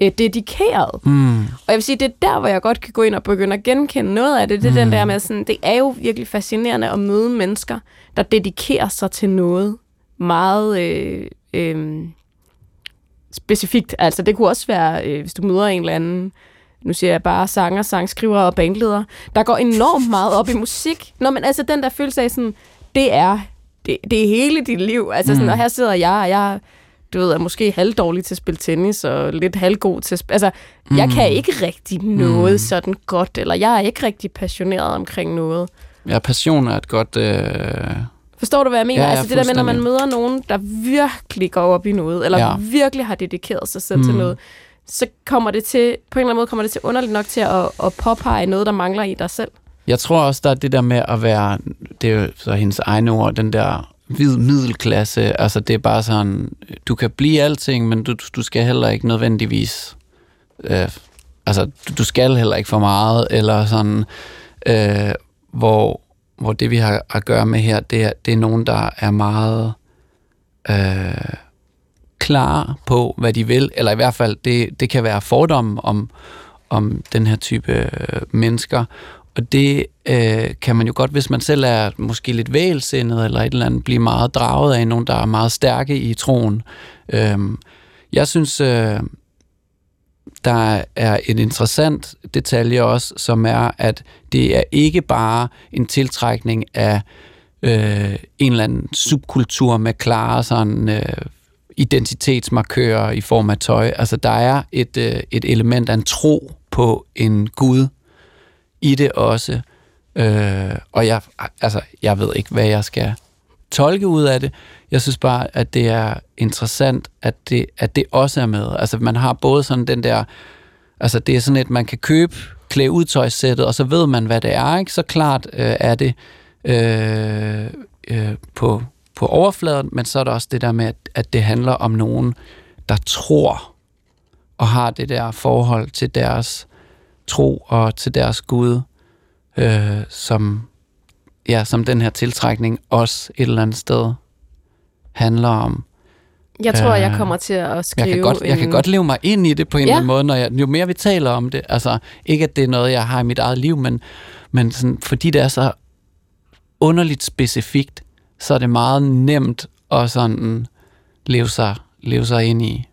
øh, dedikeret. Mm. Og jeg vil sige, det er der, hvor jeg godt kan gå ind og begynde at genkende noget af det. Det er mm. den der med, sådan, det er jo virkelig fascinerende at møde mennesker, der dedikerer sig til noget meget øh, øh, specifikt. Altså det kunne også være, øh, hvis du møder en eller anden, nu siger jeg bare sanger, sangskriver og bandleder, der går enormt meget op i musik. Nå, men altså den der følelse af sådan, det er, det, det er hele dit liv. Altså sådan, Mm. og her sidder jeg, og jeg du ved, er måske halvdårlig til at spille tennis, og lidt halvgod til at spille... Altså, mm. jeg kan ikke rigtig noget mm. sådan godt, eller jeg er ikke rigtig passioneret omkring noget. Ja, passion er et godt... Øh... Forstår du, hvad jeg mener? Ja, ja, altså det der med, når man møder nogen, der virkelig går op i noget, eller Ja. virkelig har dedikeret sig selv mm. til noget, så kommer det til, på en eller anden måde kommer det til underligt nok til at, at påpege noget, der mangler i dig selv. Jeg tror også, der er det der med at være, det er jo så hendes egne ord, den der hvid middelklasse, altså det er bare sådan, du kan blive alting, men du, du skal heller ikke nødvendigvis, øh, altså du, skal heller ikke for meget, eller sådan, øh, hvor, hvor det vi har at gøre med her, det er, det er nogen, der er meget øh, klar på, hvad de vil, eller i hvert fald, det, det kan være fordomme om, om den her type øh, mennesker, og det øh, kan man jo godt, hvis man selv er måske lidt vælsindet eller et eller andet, blive meget draget af nogen, der er meget stærke i troen. Øhm, jeg synes, øh, der er en interessant detalje også, som er, at det er ikke bare en tiltrækning af øh, en eller anden subkultur med klare sådan, øh, identitetsmarkører i form af tøj. Altså, der er et, øh, et element af en tro på en Gud i det også. Øh, og jeg, altså, jeg ved ikke, hvad jeg skal tolke ud af det. Jeg synes bare, at det er interessant, at det, at det også er med. Altså, man har både sådan den der... Altså, det er sådan et, man kan købe klæde udtøjssættet, og så ved man, hvad det er, ikke? Så klart øh, er det øh, øh, på, på overfladen, men så er der også det der med, at, at det handler om nogen, der tror og har det der forhold til deres tro og til deres Gud, øh, som, ja, som den her tiltrækning også et eller andet sted handler om. Jeg tror, Øh, jeg kommer til at skrive Jeg kan, godt, jeg kan en... godt leve mig ind i det på en Ja. eller anden måde, når jeg, jo mere vi taler om det. Altså, ikke at det er noget, jeg har i mit eget liv, men, men sådan, fordi det er så underligt specifikt, så er det meget nemt at sådan leve sig, leve sig ind i.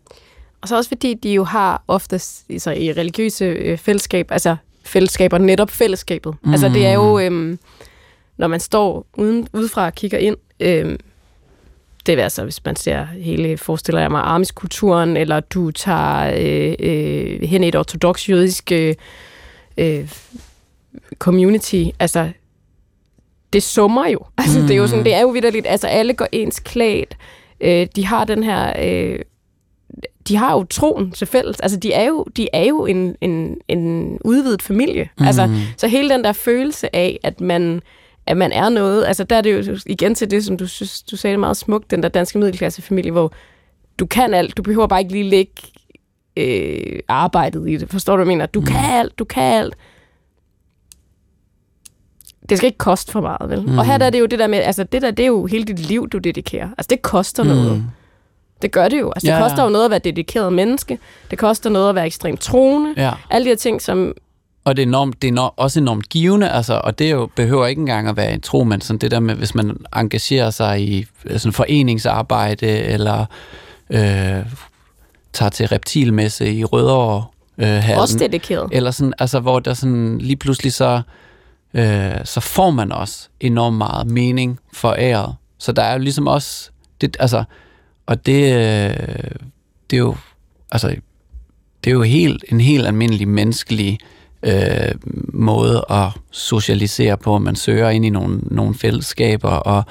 Og så også fordi de jo har oftest altså i religiøse øh, fællesskab, altså fællesskaber, netop fællesskabet. Mm. Altså det er jo, øhm, når man står uden, udefra og kigger ind, øhm, det er altså, hvis man ser hele, forestiller jeg mig, armiskulturen, eller du tager øh, øh, hen i et ortodox jødisk øh, øh, community, altså det summer jo. Altså, mm. det er jo sådan, det er jo vidderligt, altså alle går ens klædt, Øh, de har den her... Øh, de har jo troen til fælles. Altså, de er jo, de er jo en, en, en udvidet familie. Mm. Altså, så hele den der følelse af, at man, at man er noget, altså der er det jo igen til det, som du synes, du sagde meget smukt, den der danske middelklassefamilie, hvor du kan alt, du behøver bare ikke lige lægge øh, arbejdet i det. Forstår du, hvad jeg mener? Du mm. kan alt, du kan alt. Det skal ikke koste for meget, vel? Mm. Og her der er det jo det der med, altså det der, det er jo hele dit liv, du dedikerer. Altså det koster mm. noget. Det gør det jo. Altså, det Ja, koster ja. jo noget at være dedikeret menneske. Det koster noget at være ekstremt troende. Ja. Alle de her ting, som... Og det er, enormt, det er enormt, også enormt givende, altså, og det jo, behøver ikke engang at være en tro, men sådan det der med, hvis man engagerer sig i øh, sådan foreningsarbejde, eller øh, tager til reptilmesse i Rødovre øh, Også dedikeret. eller sådan, altså, hvor der sådan lige pludselig så, øh, så får man også enormt meget mening for æret. Så der er jo ligesom også, det, altså, og det, øh, det er jo, altså, det er jo helt, en helt almindelig menneskelig øh, måde at socialisere på. Man søger ind i nogle, nogle fællesskaber og,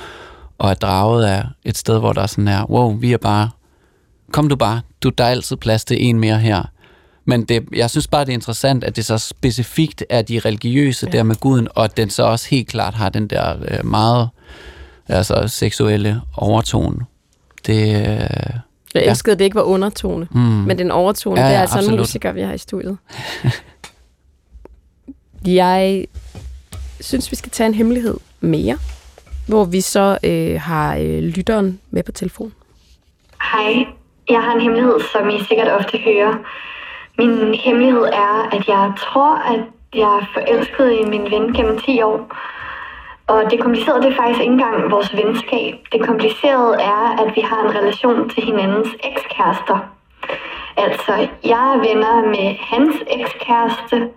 og er draget af et sted, hvor der er sådan her, wow, vi er bare, kom du bare, du, der er altid plads til en mere her. Men det, jeg synes bare, det er interessant, at det så specifikt er de religiøse ja. der med guden, og at den så også helt klart har den der øh, meget altså, seksuelle overtone. Det, øh, Jeg Ja. elskede, at det ikke var undertone, mm, men den overtone, Ja, det er ja, altså en absolut. musiker, vi har i studiet. jeg synes, vi skal tage en hemmelighed mere, hvor vi så øh, har øh, lytteren med på telefon. Hej, jeg har en hemmelighed, som I sikkert ofte hører. Min hemmelighed er, at jeg tror, at jeg er forelsket i min ven gennem 10 år. Og det komplicerede det er faktisk ikke engang vores venskab. Det komplicerede er, at vi har en relation til hinandens ekskærester. Altså, jeg er venner med hans ekskæreste,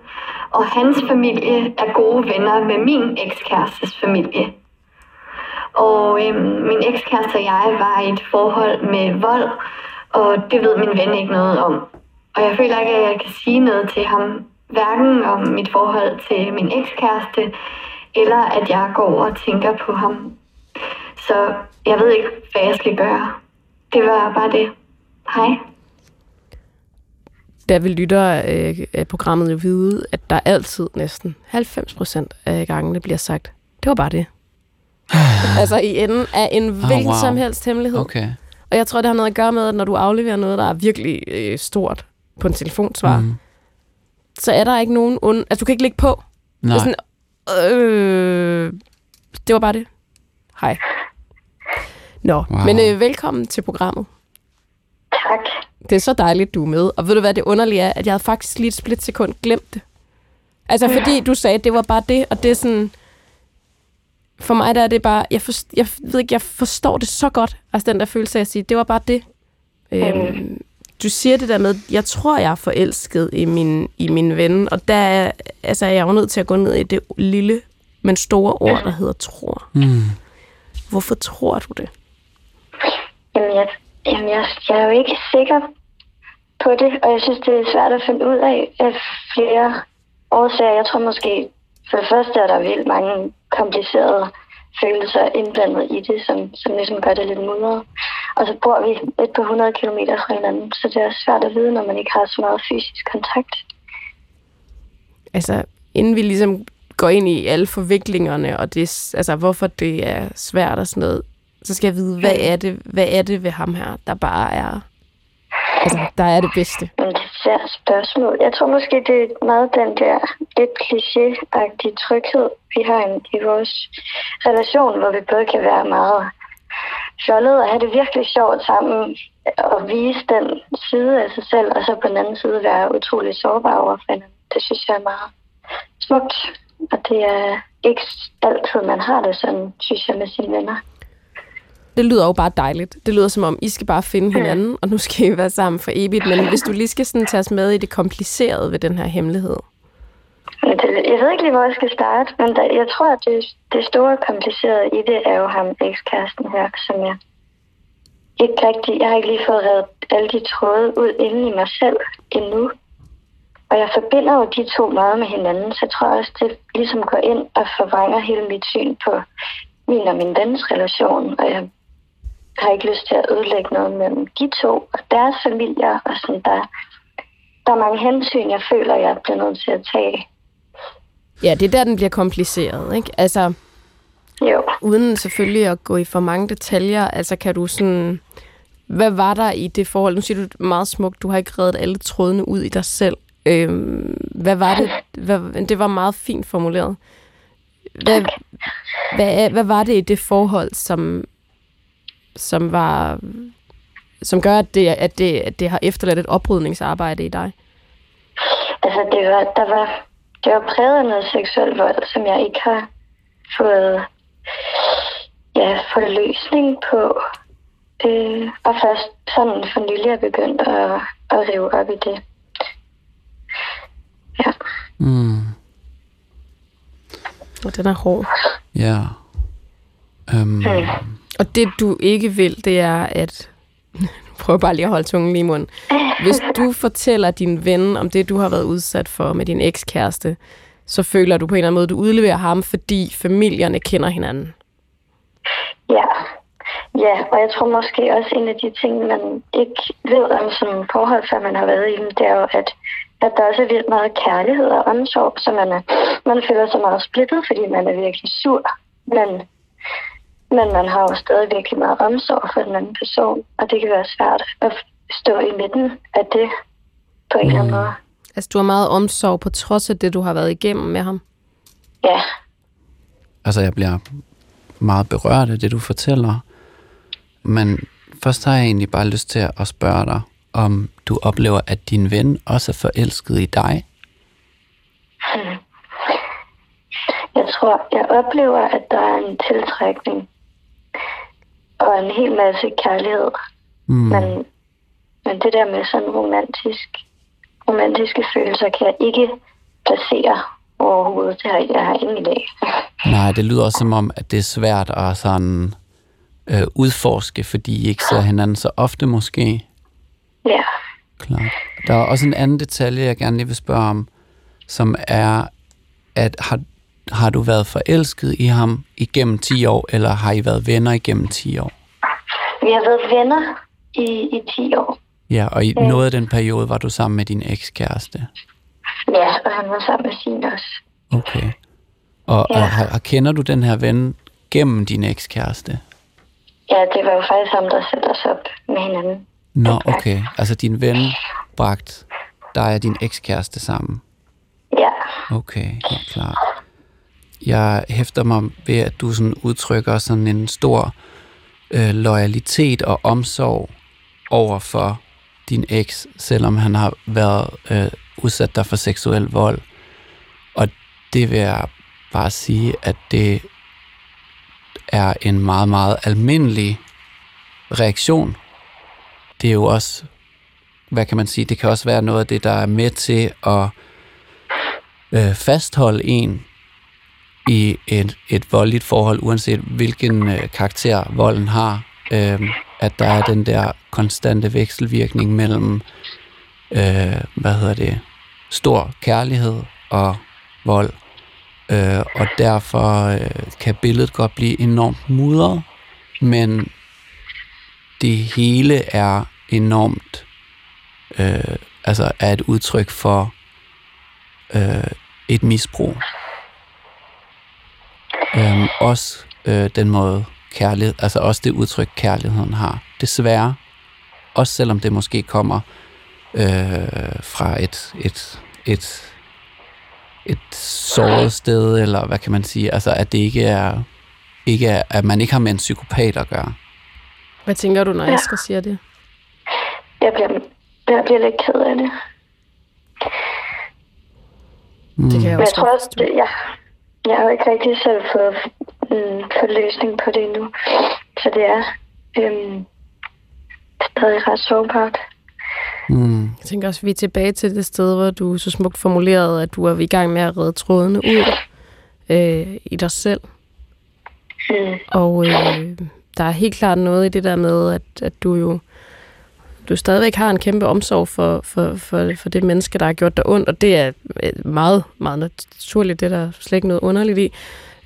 og hans familie er gode venner med min ekskærestes familie. Og øhm, min ekskæreste og jeg var i et forhold med vold, og det ved min ven ikke noget om. Og jeg føler ikke, at jeg kan sige noget til ham, hverken om mit forhold til min ekskæreste, eller at jeg går og tænker på ham. Så jeg ved ikke, hvad jeg skal gøre. Det var bare det. Hej. Der vil lyttere øh, af programmet jo vide, at der altid næsten 90 procent af gangene bliver sagt, det var bare det. altså i enden af en hvilken wow. som helst hemmelighed. okay. Og jeg tror, det har noget at gøre med, at når du afleverer noget, der er virkelig øh, stort på en telefonsvar, mm. så er der ikke nogen ond... Altså, du kan ikke lægge på. Det Nej. er sådan, øh, det var bare det. Hej. Nå, wow. Men øh, velkommen til programmet. Tak. Det er så dejligt, du er med. Og ved du hvad det underlige er? At jeg havde faktisk lige et splitsekund glemt det. Altså, fordi du sagde, at det var bare det, og det er sådan... For mig der er det bare... Jeg, forst, jeg ved ikke, jeg forstår det så godt. Altså, den der følelse af at sige, det var bare det. Øhm, du siger det der med, jeg tror, jeg er forelsket i min, i min ven, og der er, altså, er jeg jo nødt til at gå ned i det lille, men store ord, der hedder tror. Mm. Hvorfor tror du det? Jamen, jeg, jamen jeg, jeg er jo ikke sikker på det, og jeg synes, det er svært at finde ud af af flere årsager. Jeg tror måske, for det første er der vildt mange komplicerede følelser indblandet i det, som, som ligesom gør det lidt mudret. Og så bor vi et par hundrede kilometer fra hinanden, så det er svært at vide, når man ikke har så meget fysisk kontakt. altså, inden vi ligesom går ind i alle forviklingerne, og det, altså, hvorfor det er svært og sådan noget, så skal jeg vide, hvad er det, hvad er det ved ham her, der bare er, altså, der er det bedste. Men det er et svært spørgsmål. Jeg tror måske, det er meget den der lidt kliché-agtige tryghed, vi har i- i vores relation, hvor vi både kan være meget fjollet og have det virkelig sjovt sammen og vise den side af sig selv, og så på den anden side være utrolig sårbar over for hinanden. Det synes jeg er meget smukt, og det er ikke altid, man har det sådan, synes jeg, med sine venner. Det lyder jo bare dejligt. Det lyder som om, I skal bare finde hinanden, og nu skal I være sammen for evigt. Men hvis du lige skal sådan tages med i det komplicerede ved den her hemmelighed. Det, jeg ved ikke lige, hvor jeg skal starte, men der, jeg tror, at det, det store komplicerede i det er jo ham, ekskæresten her, som jeg ikke rigtig, jeg har ikke lige fået reddet alle de tråde ud inde i mig selv endnu. Og jeg forbinder jo de to meget med hinanden, så jeg tror også, det ligesom går ind og forvrænger hele mit syn på min og min vens relation. Og jeg har ikke lyst til at ødelægge noget mellem de to og deres familier. Og sådan, der, der er mange hensyn, jeg føler, jeg bliver nødt til at tage. Ja, det er der, den bliver kompliceret, ikke? Altså, Jo. uden selvfølgelig at gå i for mange detaljer, altså kan du sådan... Hvad var der i det forhold? Nu siger du meget smukt, du har ikke reddet alle trådene ud i dig selv. Øhm, hvad var det? Hvad, det var meget fint formuleret. Hvad, hvad, hvad var det i det forhold, som, som var som gør, at det, at, det, at det har efterladt et oprydningsarbejde i dig? Altså, det var, der var, det var præget af noget seksuel vold, som jeg ikke har fået, ja, fået løsning på. Øh, og først sådan for nylig er begyndt at, at rive op i det. Ja. Mm. Og den er hård. Ja. Um, Og det, du ikke vil, det er, at... Prøv bare lige at holde tungen lige i munden. Hvis du fortæller din ven om det, du har været udsat for med din ekskæreste, så føler du på en eller anden måde, at du udleverer ham, fordi familierne kender hinanden. Ja. Ja, og jeg tror måske også en af de ting, man ikke ved om som forhold, før man har været i dem, det er jo, at, at der også er vildt meget kærlighed og omsorg, så man, er, man føler sig meget splittet, fordi man er virkelig sur. Men, men man har jo stadig virkelig meget omsorg for den anden person, og det kan være svært at stå i midten af det på en eller anden måde. Altså, du har meget omsorg på trods af det, du har været igennem med ham. Ja, altså, jeg bliver meget berørt af det, du fortæller. Men først har jeg egentlig bare lyst til at spørge dig, om du oplever, at din ven også er forelsket i dig. Jeg tror, jeg oplever, at der er en tiltrækning og en hel masse kærlighed. Mm. Men, men det der med sådan romantisk, romantiske følelser kan jeg ikke placere overhovedet. Det har jeg har ingen idé. Nej, det lyder også som om, at det er svært at sådan øh, udforske, fordi I ikke ser hinanden så ofte måske. Ja, Klart. Der er også en anden detalje, jeg gerne lige vil spørge om, som er, at har, har du været forelsket i ham igennem 10 år, eller har I været venner igennem 10 år? vi har været venner i, i 10 år. Ja, og i noget af den periode var du sammen med din ekskæreste. Ja, og han var sammen med sin også. Okay. Og, Ja. og, har- og kender du den her ven gennem din ekskæreste? Ja, det var jo faktisk ham, der satte os op med hinanden. Nå, okay. Altså din ven bragt dig og din ekskæreste sammen. Ja, Okay, helt klart. Jeg hæfter mig ved, at du sådan udtrykker sådan en stor øh, loyalitet og omsorg over for din eks, selvom han har været øh, udsat dig for seksuel vold. Og det vil jeg bare sige, at det er en meget, meget almindelig reaktion. Det er jo også, hvad kan man sige, det kan også være noget af det, der er med til at øh, fastholde en i et, et voldeligt forhold, uanset hvilken øh, karakter volden har. Øh, at der er den der konstante vekselvirkning mellem, øh, hvad hedder det, stor kærlighed og vold. Øh, og derfor øh, kan billedet godt blive enormt mudret, men det hele er enormt, øh, altså er et udtryk for øh, et misbrug. Øh, også øh, den måde kærlighed, altså også det udtryk kærligheden har. Desværre, også selvom det måske kommer øh, fra et, et, et, et såret sted, eller hvad kan man sige, altså at det ikke er, ikke er, at man ikke har med en psykopat at gøre. Hvad tænker du, når Ja. Asger siger det? jeg bliver, jeg bliver lidt ked af det. Mm. Det kan jeg Men jeg også tror også, det, jeg, jeg har ikke rigtig selv fået, mm, fået løsning på det endnu. Så det er øhm, stadig ret sårbart. Mm. Jeg tænker også, at vi er tilbage til det sted, hvor du så smukt formulerede, at du er i gang med at redde trådene ud øh, i dig selv. Mm. Og øh, der er helt klart noget i det der med, at, at du jo du stadigvæk har en kæmpe omsorg for, for, for, for det menneske, der har gjort dig ondt, og det er øh, meget, meget naturligt, det er der slet ikke noget underligt i.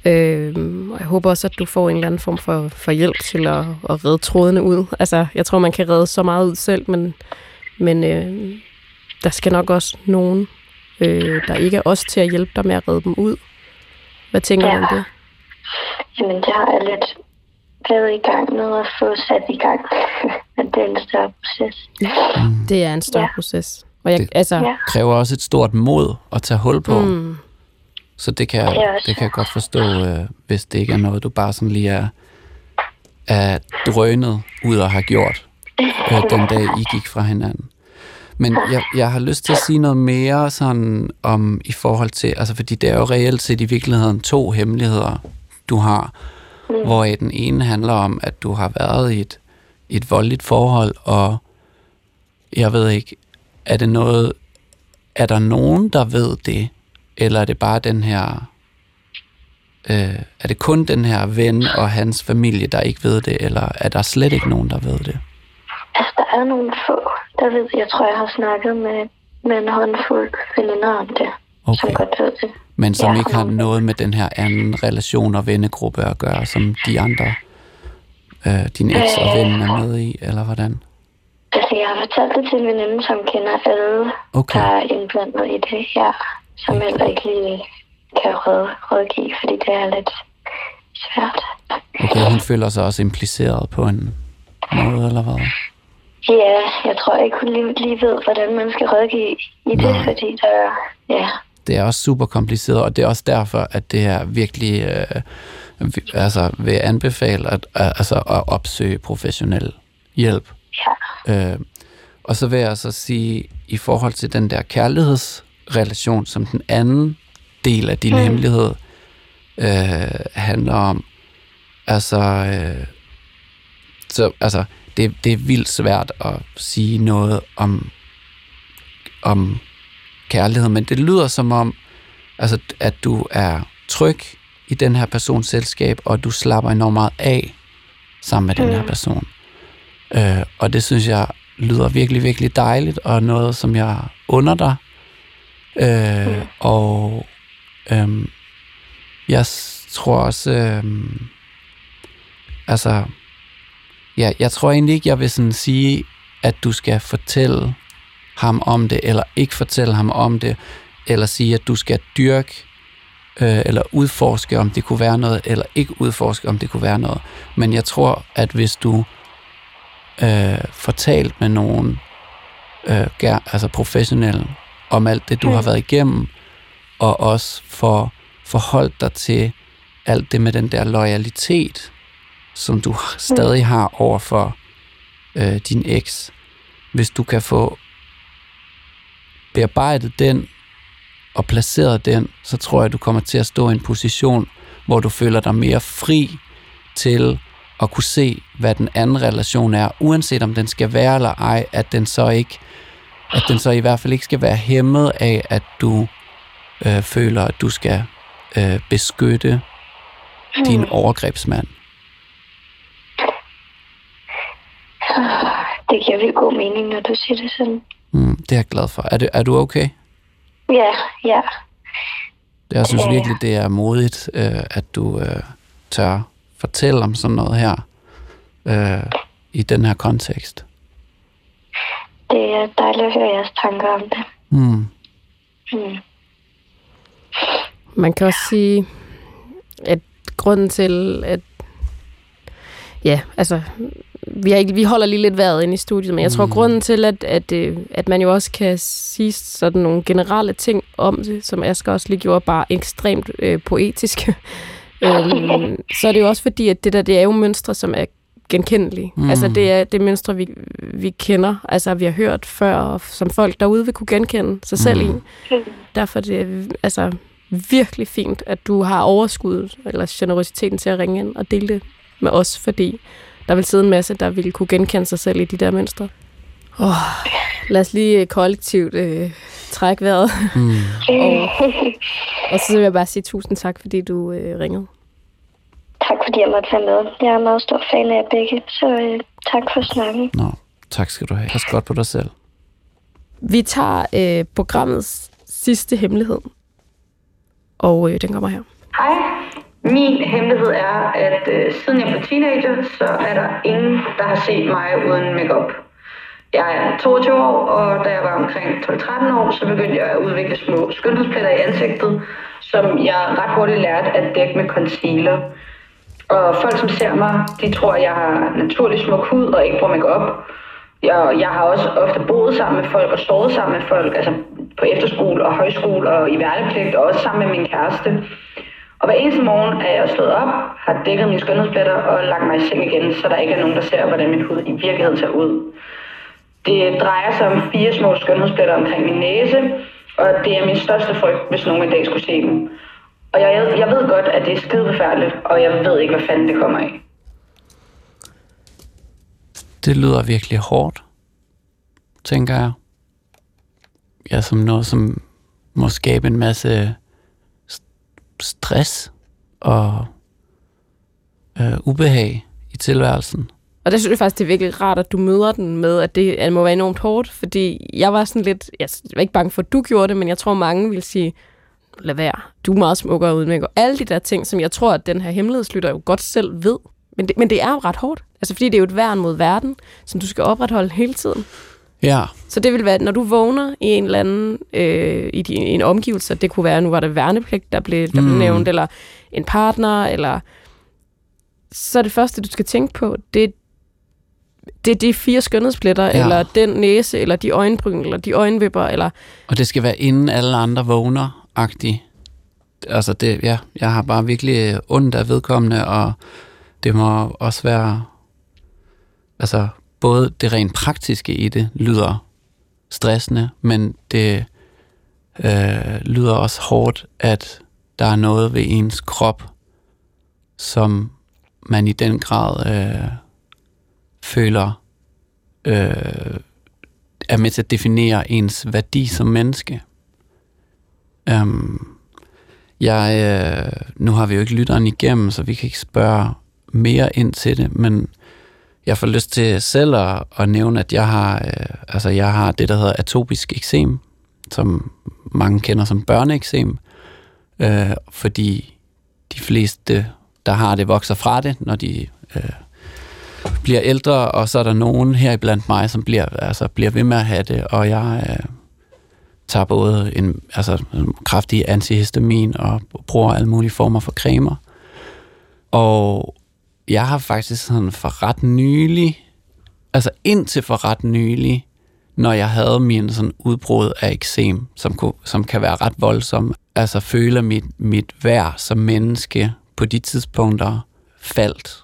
Øh, og jeg håber også, at du får en eller anden form for, for hjælp til at, at redde trådene ud. Altså, jeg tror, man kan redde så meget ud selv, men, men øh, der skal nok også nogen, øh, der ikke er os til at hjælpe dig med at redde dem ud. Hvad tænker Ja. du om det? Jamen, det har jeg lidt været i gang med at få sat i gang. Men det er en større proces. Det er en større Ja. proces. Og jeg, Det- altså, Ja. kræver også et stort mod at tage hul på. mm, Så det kan, også- det kan jeg godt forstå, øh, hvis det ikke er noget, du bare sådan lige er, er drønet ud og har gjort øh, den dag, I gik fra hinanden. Men jeg, jeg har lyst til at sige noget mere sådan om i forhold til, altså fordi det er jo reelt set i virkeligheden to hemmeligheder, du har, mm. hvor den ene handler om, at du har været i et, i et voldeligt forhold, og jeg ved ikke, er det noget, er der nogen, der ved det, eller er det bare den her, øh, er det kun den her ven og hans familie, der ikke ved det, eller er der slet ikke nogen, der ved det? Altså, der er nogle få, der ved, jeg tror, jeg har snakket med, med en håndfuld veninder om det, okay. som godt ved det. Men som Ja. ikke har noget med den her anden relation og vennegruppe at gøre, som de andre, øh, din eks og ven er med i, eller hvordan? Altså, jeg har fortalt det til en veninde, som kender alle, Okay. der er indblandet i det her, som heller ikke lige kan råd, rådgive, fordi det er lidt svært. Okay, hun føler sig også impliceret på en måde, eller hvad? Ja, jeg tror ikke, hun lige, lige ved, hvordan man skal rådgive i det, Nej. fordi der er, ja, Det er også super kompliceret, og det er også derfor, at det er virkelig, øh, altså vil jeg anbefale at, at, altså, at opsøge professionel hjælp. ja, Øh, og så vil jeg så sige, i forhold til den der kærlighedsrelation, som den anden del af din mm. hemmelighed øh, handler om, altså, øh, så, altså det, det er vildt svært at sige noget om, om kærlighed, men det lyder som om, altså, at du er tryg i den her persons selskab, og du slapper enormt meget af sammen med den her person. Øh, og det synes jeg lyder virkelig, virkelig dejligt, og noget, som jeg under dig. Øh, Og øhm, jeg tror også, øhm, altså, ja, jeg tror egentlig ikke, jeg vil sådan sige, at du skal fortælle ham om det, eller ikke fortælle ham om det, eller sige, at du skal dyrke øh, eller udforske, om det kunne være noget, eller ikke udforske, om det kunne være noget. Men jeg tror, at hvis du øh, fortalt med nogen, øh, altså professionelle, om alt det, du har været igennem, og også for forholdt dig til alt det med den der loyalitet, som du stadig har over for øh, din eks. Hvis du kan få bearbejdet den og placeret den, så tror jeg, du kommer til at stå i en position, hvor du føler dig mere fri til at kunne se, hvad den anden relation er, uanset om den skal være eller ej, at den så ikke, at den så i hvert fald ikke skal være hæmmet af, at du øh, føler, at du skal øh, beskytte din overgrebsmand. det giver vildt god mening, når du siger det sådan. Mm, det er jeg glad for. Er, det, er du okay? Ja, ja, Jeg synes Ja. virkelig, det er modigt, øh, at du øh, tør fortælle om sådan noget her øh, i den her kontekst. Det er dejligt at høre jeres tanker om det. Mm. Mm. Man kan også sige, at grunden til, at ja, altså, vi, har ikke, vi holder lige lidt vejret ind i studiet, men jeg tror, grunden til, at, at, øh, at man jo også kan sige sådan nogle generelle ting om det, som Asger også lige gjorde, bare ekstremt øh, poetiske, øhm, så er det jo også fordi, at det der, det er jo mønstre, som er genkendelige. Mm. Altså, det er det mønstre, vi, vi kender, altså vi har hørt før, og som folk derude vil kunne genkende sig selv i. Derfor er det altså, virkelig fint, at du har overskuddet, eller generositeten til at ringe ind og dele det med os, fordi der vil sidde en masse, der vil kunne genkende sig selv i de der mønstre. Oh, lad os lige øh, kollektivt øh, trække vejret. Mm. og, og så vil jeg bare sige tusind tak, fordi du øh, ringede. Tak fordi jeg måtte være med. Jeg er meget stor fan af jer begge, så øh, tak for snakken. Nå, tak skal du have. Pas godt på dig selv. Vi tager øh, programmets sidste hemmelighed, og øh, den kommer her. Hej, Min hemmelighed er, at øh, siden jeg blev teenager, så er der ingen, der har set mig uden makeup. Jeg er 22 år, og da jeg var omkring 12-13 år, så begyndte jeg at udvikle små skønhedspletter i ansigtet, som jeg ret hurtigt lærte at dække med concealer. Og folk, som ser mig, de tror, jeg har naturlig smuk hud og ikke bruger makeup. Jeg, jeg har også ofte boet sammen med folk og sovet sammen med folk, altså på efterskole og højskole og i værnepligt, og også sammen med min kæreste. Og hver eneste morgen er jeg stået op, har dækket mine skønhedspletter og lagt mig i seng igen, så der ikke er nogen, der ser, hvordan min hud i virkeligheden ser ud. Det drejer sig om fire små skønhedspletter omkring min næse, og det er min største frygt, hvis nogen en dag skulle se dem. Og jeg, jeg ved godt, at det er skide og jeg ved ikke, hvad fanden det kommer af. Det lyder virkelig hårdt, tænker jeg. Ja, som noget, som må skabe en masse stress og øh, ubehag i tilværelsen. Og det synes jeg faktisk, det er virkelig rart, at du møder den med, at det, at det må være enormt hårdt, fordi jeg var sådan lidt, jeg var ikke bange for, at du gjorde det, men jeg tror, mange vil sige, lad være, du er meget smukkere uden makeup. Alle de der ting, som jeg tror, at den her hemmelighedslytter jo godt selv ved. Men det, men det er jo ret hårdt. Altså fordi det er jo et værn mod verden, som du skal opretholde hele tiden. Ja, Så det vil være, at når du vågner i en eller anden øh, i, din, i en omgivelse, det kunne være, nu var det værnepligt, der blev, der blev Mm. nævnt, eller en partner, eller så er det første, du skal tænke på, det, det er de fire skønhedspletter, ja. eller den næse, eller de øjenbryn, eller de øjenvipper, eller og det skal være inden alle andre vågner agtig Altså det, ja, jeg har bare virkelig øh, ondt af vedkommende, og det må også være, altså både det rent praktiske i det lyder stressende, men det øh, lyder også hårdt, at der er noget ved ens krop, som man i den grad øh, føler øh, er med til at definere ens værdi som menneske. Øhm, jeg, øh, nu har vi jo ikke lytteren igennem, så vi kan ikke spørge mere ind til det, men jeg får lyst til selv at, at nævne, at jeg har, øh, altså jeg har det, der hedder atopisk eksem, som mange kender som børneeksem, øh, fordi de fleste, der har det, vokser fra det, når de øh, bliver ældre, og så er der nogen her blandt mig, som bliver, altså, bliver ved med at have det, og jeg øh, tager både en, altså, kraftig antihistamin og bruger alle mulige former for cremer. Og jeg har faktisk sådan for ret nylig, altså indtil for ret nylig, når jeg havde min sådan udbrud af eksem, som, kunne, som kan være ret voldsom, altså føler mit, mit værd som menneske på de tidspunkter faldt.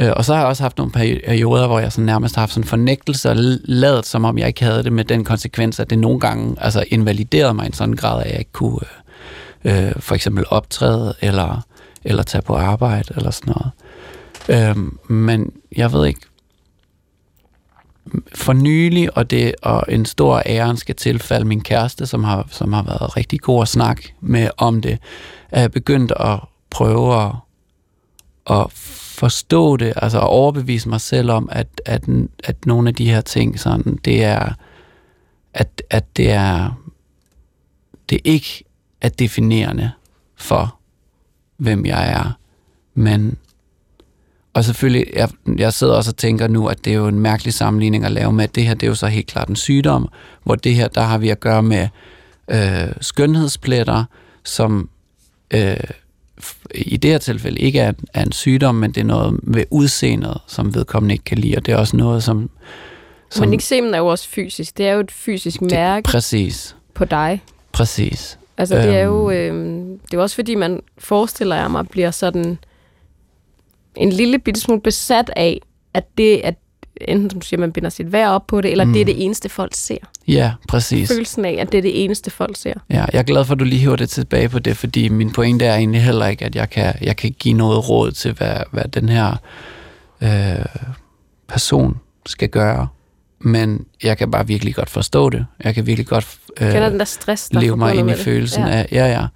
Øh, Og så har jeg også haft nogle perioder, hvor jeg sådan nærmest har haft sådan fornægtelse og lavet, som om jeg ikke havde det med den konsekvens, at det nogle gange altså invaliderede mig i en sådan grad, at jeg ikke kunne øh, øh for eksempel optræde eller, eller tage på arbejde eller sådan noget. Øh, men jeg ved ikke, for nylig, og, det, og en stor æren skal tilfalde min kæreste, som har, som har været rigtig god at snakke med om det, er jeg begyndt at prøve at, at forstå det, altså at overbevise mig selv om, at, at, at nogle af de her ting, sådan, det er, at, at det er, det ikke er definerende for, hvem jeg er, men og selvfølgelig, jeg, jeg sidder også og tænker nu, at det er jo en mærkelig sammenligning at lave med, at det her, det er jo så helt klart en sygdom, hvor det her, der har vi at gøre med øh, skønhedspletter, som øh, i det her tilfælde ikke er, er en sygdom, men det er noget ved udseendet, som vedkommende ikke kan lide, og det er også noget, som... som Men eksemen er jo også fysisk. Det er jo et fysisk mærke Præcis, på dig. præcis. Altså, det er jo øh, det er også fordi, man forestiller jeg mig, bliver sådan en lille bitte smule besat af, at det, at enten som du siger, man binder sit værd op på det, eller mm. det er det eneste, folk ser. Ja, præcis. Følelsen af, at det er det eneste, folk ser. Ja, jeg er glad for, at du lige hiver det tilbage på det, fordi min pointe er egentlig heller ikke, at jeg kan, jeg kan give noget råd til, hvad, hvad den her øh, person skal gøre. Men jeg kan bare virkelig godt forstå det. Jeg kan virkelig godt øh, Kender den der stress, der er leve mig ind i det? følelsen ja. af, ja, ja.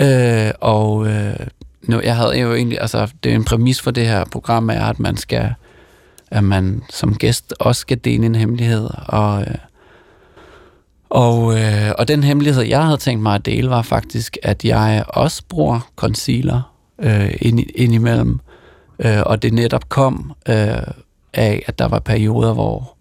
Øh, og øh, nu, jeg havde jo egentlig, altså det er en præmis for det her program, er, at man skal, at man som gæst også skal dele en hemmelighed, og øh, og, øh, og den hemmelighed, jeg havde tænkt mig at dele, var faktisk, at jeg også bruger concealer. øh, ind, indimellem. Øh, og det netop kom øh, af, at der var perioder, hvor,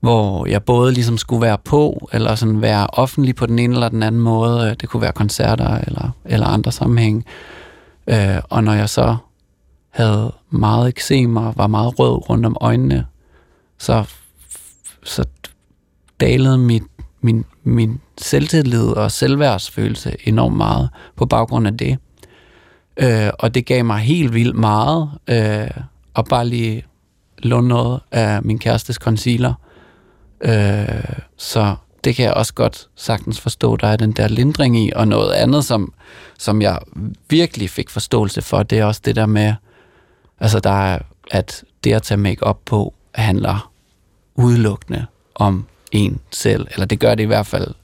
hvor jeg både ligesom skulle være på, eller sådan være offentlig på den ene eller den anden måde. Øh, det kunne være koncerter eller, eller andre sammenhæng. Øh, og når jeg så havde meget eksem og var meget rød rundt om øjnene, så, så dalede mit, min, min selvtillid og selvværdsfølelse enormt meget på baggrund af det. Øh, og det gav mig helt vildt meget øh, at bare lige låne noget af min kærestes concealer. Øh, så det kan jeg også godt sagtens forstå, der er den der lindring i, og noget andet, som, som jeg virkelig fik forståelse for, det er også det der med, altså der er, at det at tage make op på handler udelukkende om en selv, eller det gør det i hvert fald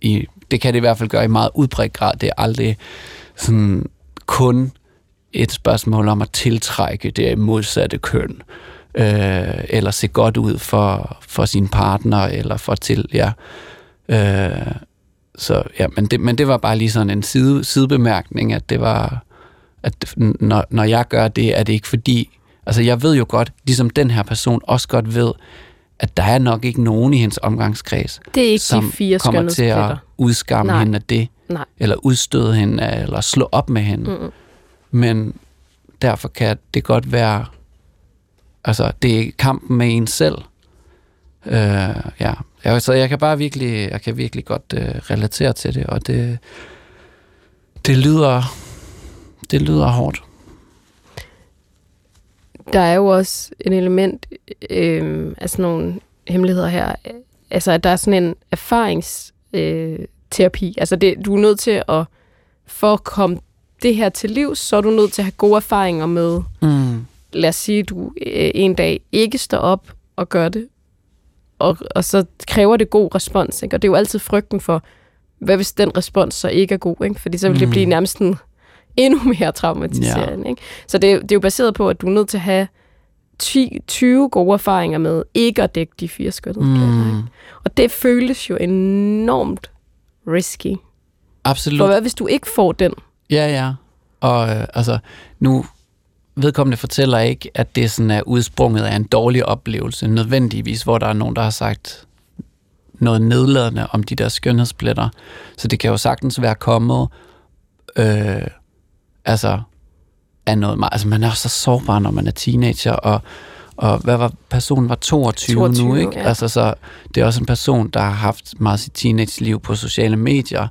i, det kan det i hvert fald gøre i meget udbredt grad. Det er aldrig sådan kun et spørgsmål om at tiltrække det modsatte køn, øh, eller se godt ud for, for sin partner, eller for til, ja. Øh, så ja, men det, men det var bare lige sådan en side, sidebemærkning, at det var, at når, når jeg gør det, er det ikke fordi, altså jeg ved jo godt, ligesom den her person også godt ved, at der er nok ikke nogen i hendes omgangskreds, Det er ikke som de fire kommer til at udskamme Nej. hende af det, Nej. eller udstøde hende, eller slå op med hende. Mm-mm. Men derfor kan det godt være, altså det er kampen med en selv. Øh, ja, jeg, så jeg kan bare virkelig, jeg kan virkelig godt øh, relatere til det, og det, det lyder, det lyder hårdt. Der er jo også et element øh, af sådan nogle hemmeligheder her. Altså, at der er sådan en erfaringsterapi. Øh, altså, det, du er nødt til at, for at komme det her til livs, så er du nødt til at have gode erfaringer med, Mm. lad os sige, du øh, en dag ikke står op og gør det, og, og så kræver det god respons. Ikke? Og det er jo altid frygten for, hvad hvis den respons så ikke er god? Ikke? Fordi så vil det Mm. blive nærmest en, endnu mere traumatiserende. Ikke? Så det er, det er jo baseret på, at du er nødt til at have 10, 20 gode erfaringer med ikke at dække de fire. Mm. Mm. Og det føles jo enormt risky. Absolut. For hvad hvis du ikke får den? Ja, ja. Og øh, altså, nu vedkommende fortæller ikke, at det sådan er udsprunget af en dårlig oplevelse, nødvendigvis, hvor der er nogen, der har sagt noget nedladende om de der skønhedspletter. Så det kan jo sagtens være kommet, øh, altså, af noget meget, altså man er så sårbar, når man er teenager, og, og hvad var, personen var 22, 22, nu, ikke? ja. Altså, så det er også en person, der har haft meget sit teenage-liv på sociale medier,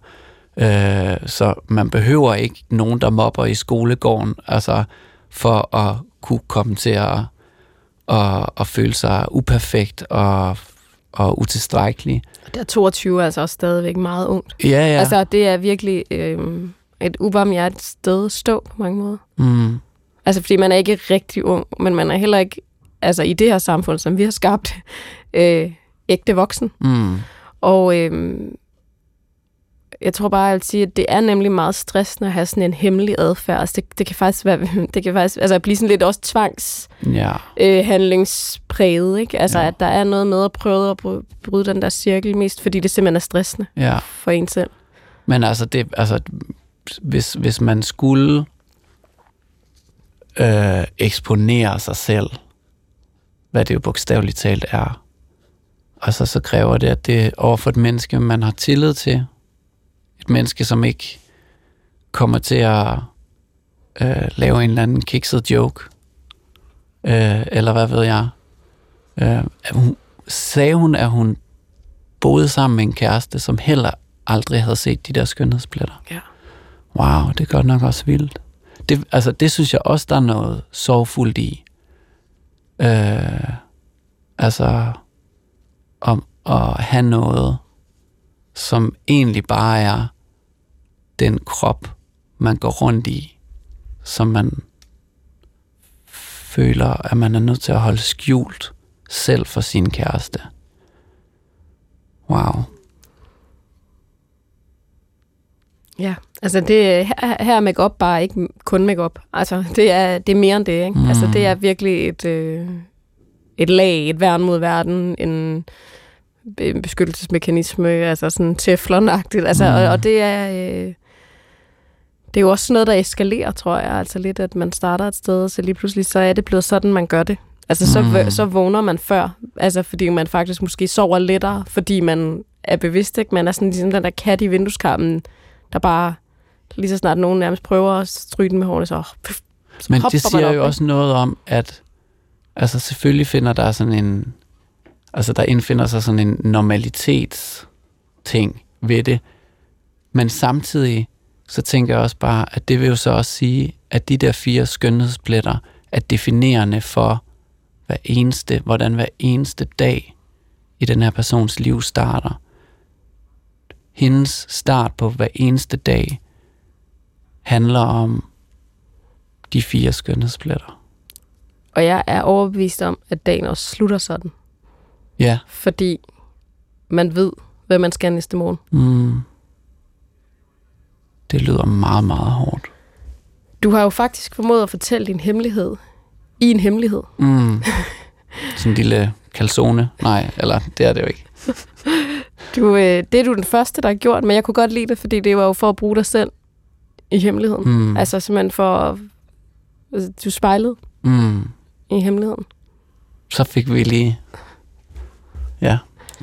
Øh, så man behøver ikke nogen, der mobber i skolegården, altså for at kunne komme til at, at, at føle sig uperfekt og, og utilstrækkelig. Der er 22 er altså også stadigvæk meget ungt. Ja. Ja. Altså, det er virkelig øh, et ubarmhjertigt sted at stå på mange måder. mm, Altså, fordi man er ikke rigtig ung, men man er heller ikke, altså i det her samfund, som vi har skabt, øh, ægte voksen. mm, Og øh, jeg tror bare, jeg vil sige, at det er nemlig meget stressende at have sådan en hemmelig adfærd. Altså, det, det kan faktisk være, det kan faktisk altså, blive sådan lidt også tvangs ja. øh, handlingspræget, ikke? Altså, Ja. at der er noget med at prøve at bry- bryde den der cirkel, mest fordi det simpelthen er stressende ja. for en selv. Men altså, det, altså hvis, hvis man skulle øh, eksponere sig selv, hvad det jo bogstaveligt talt er, altså så kræver det, at det er over for et menneske, man har tillid til. Et menneske, som ikke kommer til at øh, lave en eller anden kikset joke. Øh, eller hvad ved jeg. Øh, hun, sagde hun, at hun boede sammen med en kæreste, som heller aldrig havde set de der skønhedspletter. Ja. Wow, det er godt nok også vildt. Det, altså, det synes jeg også, der er noget sorgfuldt i. Øh, altså, om at have noget, som egentlig bare er den krop, man går rundt i, som man føler, at man er nødt til at holde skjult selv for sin kæreste. Wow. Ja, altså det, her, her er make bare ikke kun make Altså det er, det er mere end det, ikke? Mm. Altså det er virkelig et, øh, et lag, et værn mod verden, en be- beskyttelsesmekanisme, altså sådan teflonagtigt. Altså, Mm. og, og det er... Øh, det er jo også noget, der eskalerer, tror jeg. Altså lidt, at man starter et sted, og så lige pludselig, så er det blevet sådan, man gør det. Altså, så, Mm. mm. så vågner man før. Altså, fordi man faktisk måske sover lettere, fordi man er bevidst, ikke? Man er sådan ligesom den der kat i vindueskarmen, der bare lige så snart nogen nærmest prøver at stryge den med hårene, så, pff, så Men det siger op, jo også noget om, at altså selvfølgelig finder der sådan en, altså der indfinder sig sådan en normalitetsting ved det, men samtidig så tænker jeg også bare, at det vil jo så også sige, at de der fire skønhedspletter er definerende for hver eneste, hvordan hver eneste dag i den her persons liv starter. Hendes start på hver eneste dag handler om de fire skønhedspletter. Og jeg er overbevist om, at dagen også slutter sådan. Ja. Fordi man ved, hvad man skal næste morgen. Mm. Det lyder meget, meget hårdt. Du har jo faktisk formået at fortælle din hemmelighed i en hemmelighed. Mm. Sådan en lille calzone. Nej, eller det er det jo ikke. Du, øh, det er du den første, der har gjort, men jeg kunne godt lide det, fordi det var jo for at bruge dig selv i hemmeligheden. Mm. Altså simpelthen for. Altså, du spejlede Mm. i hemmeligheden. Så fik vi lige ja,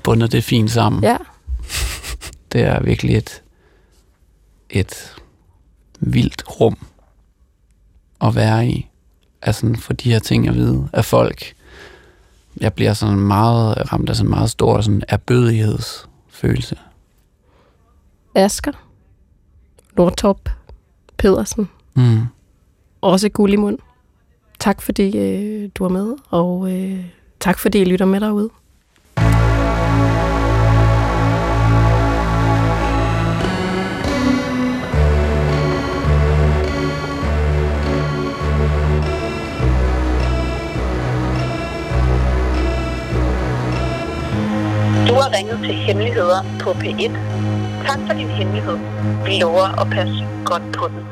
bundet det fint sammen. Ja. Det er virkelig et, et vildt rum at være i. Altså for de her ting at vide af folk. Jeg bliver sådan meget ramt af sådan en meget stor sådan erbødighedsfølelse. Asger. Nordtop. Pedersen. Mm. Også guld i mund. Tak fordi øh, du er med, og øh, tak fordi I lytter med derude. Du har ringet til Hemmeligheder på P1. Tak for din hemmelighed. Vi lover at passe godt på den.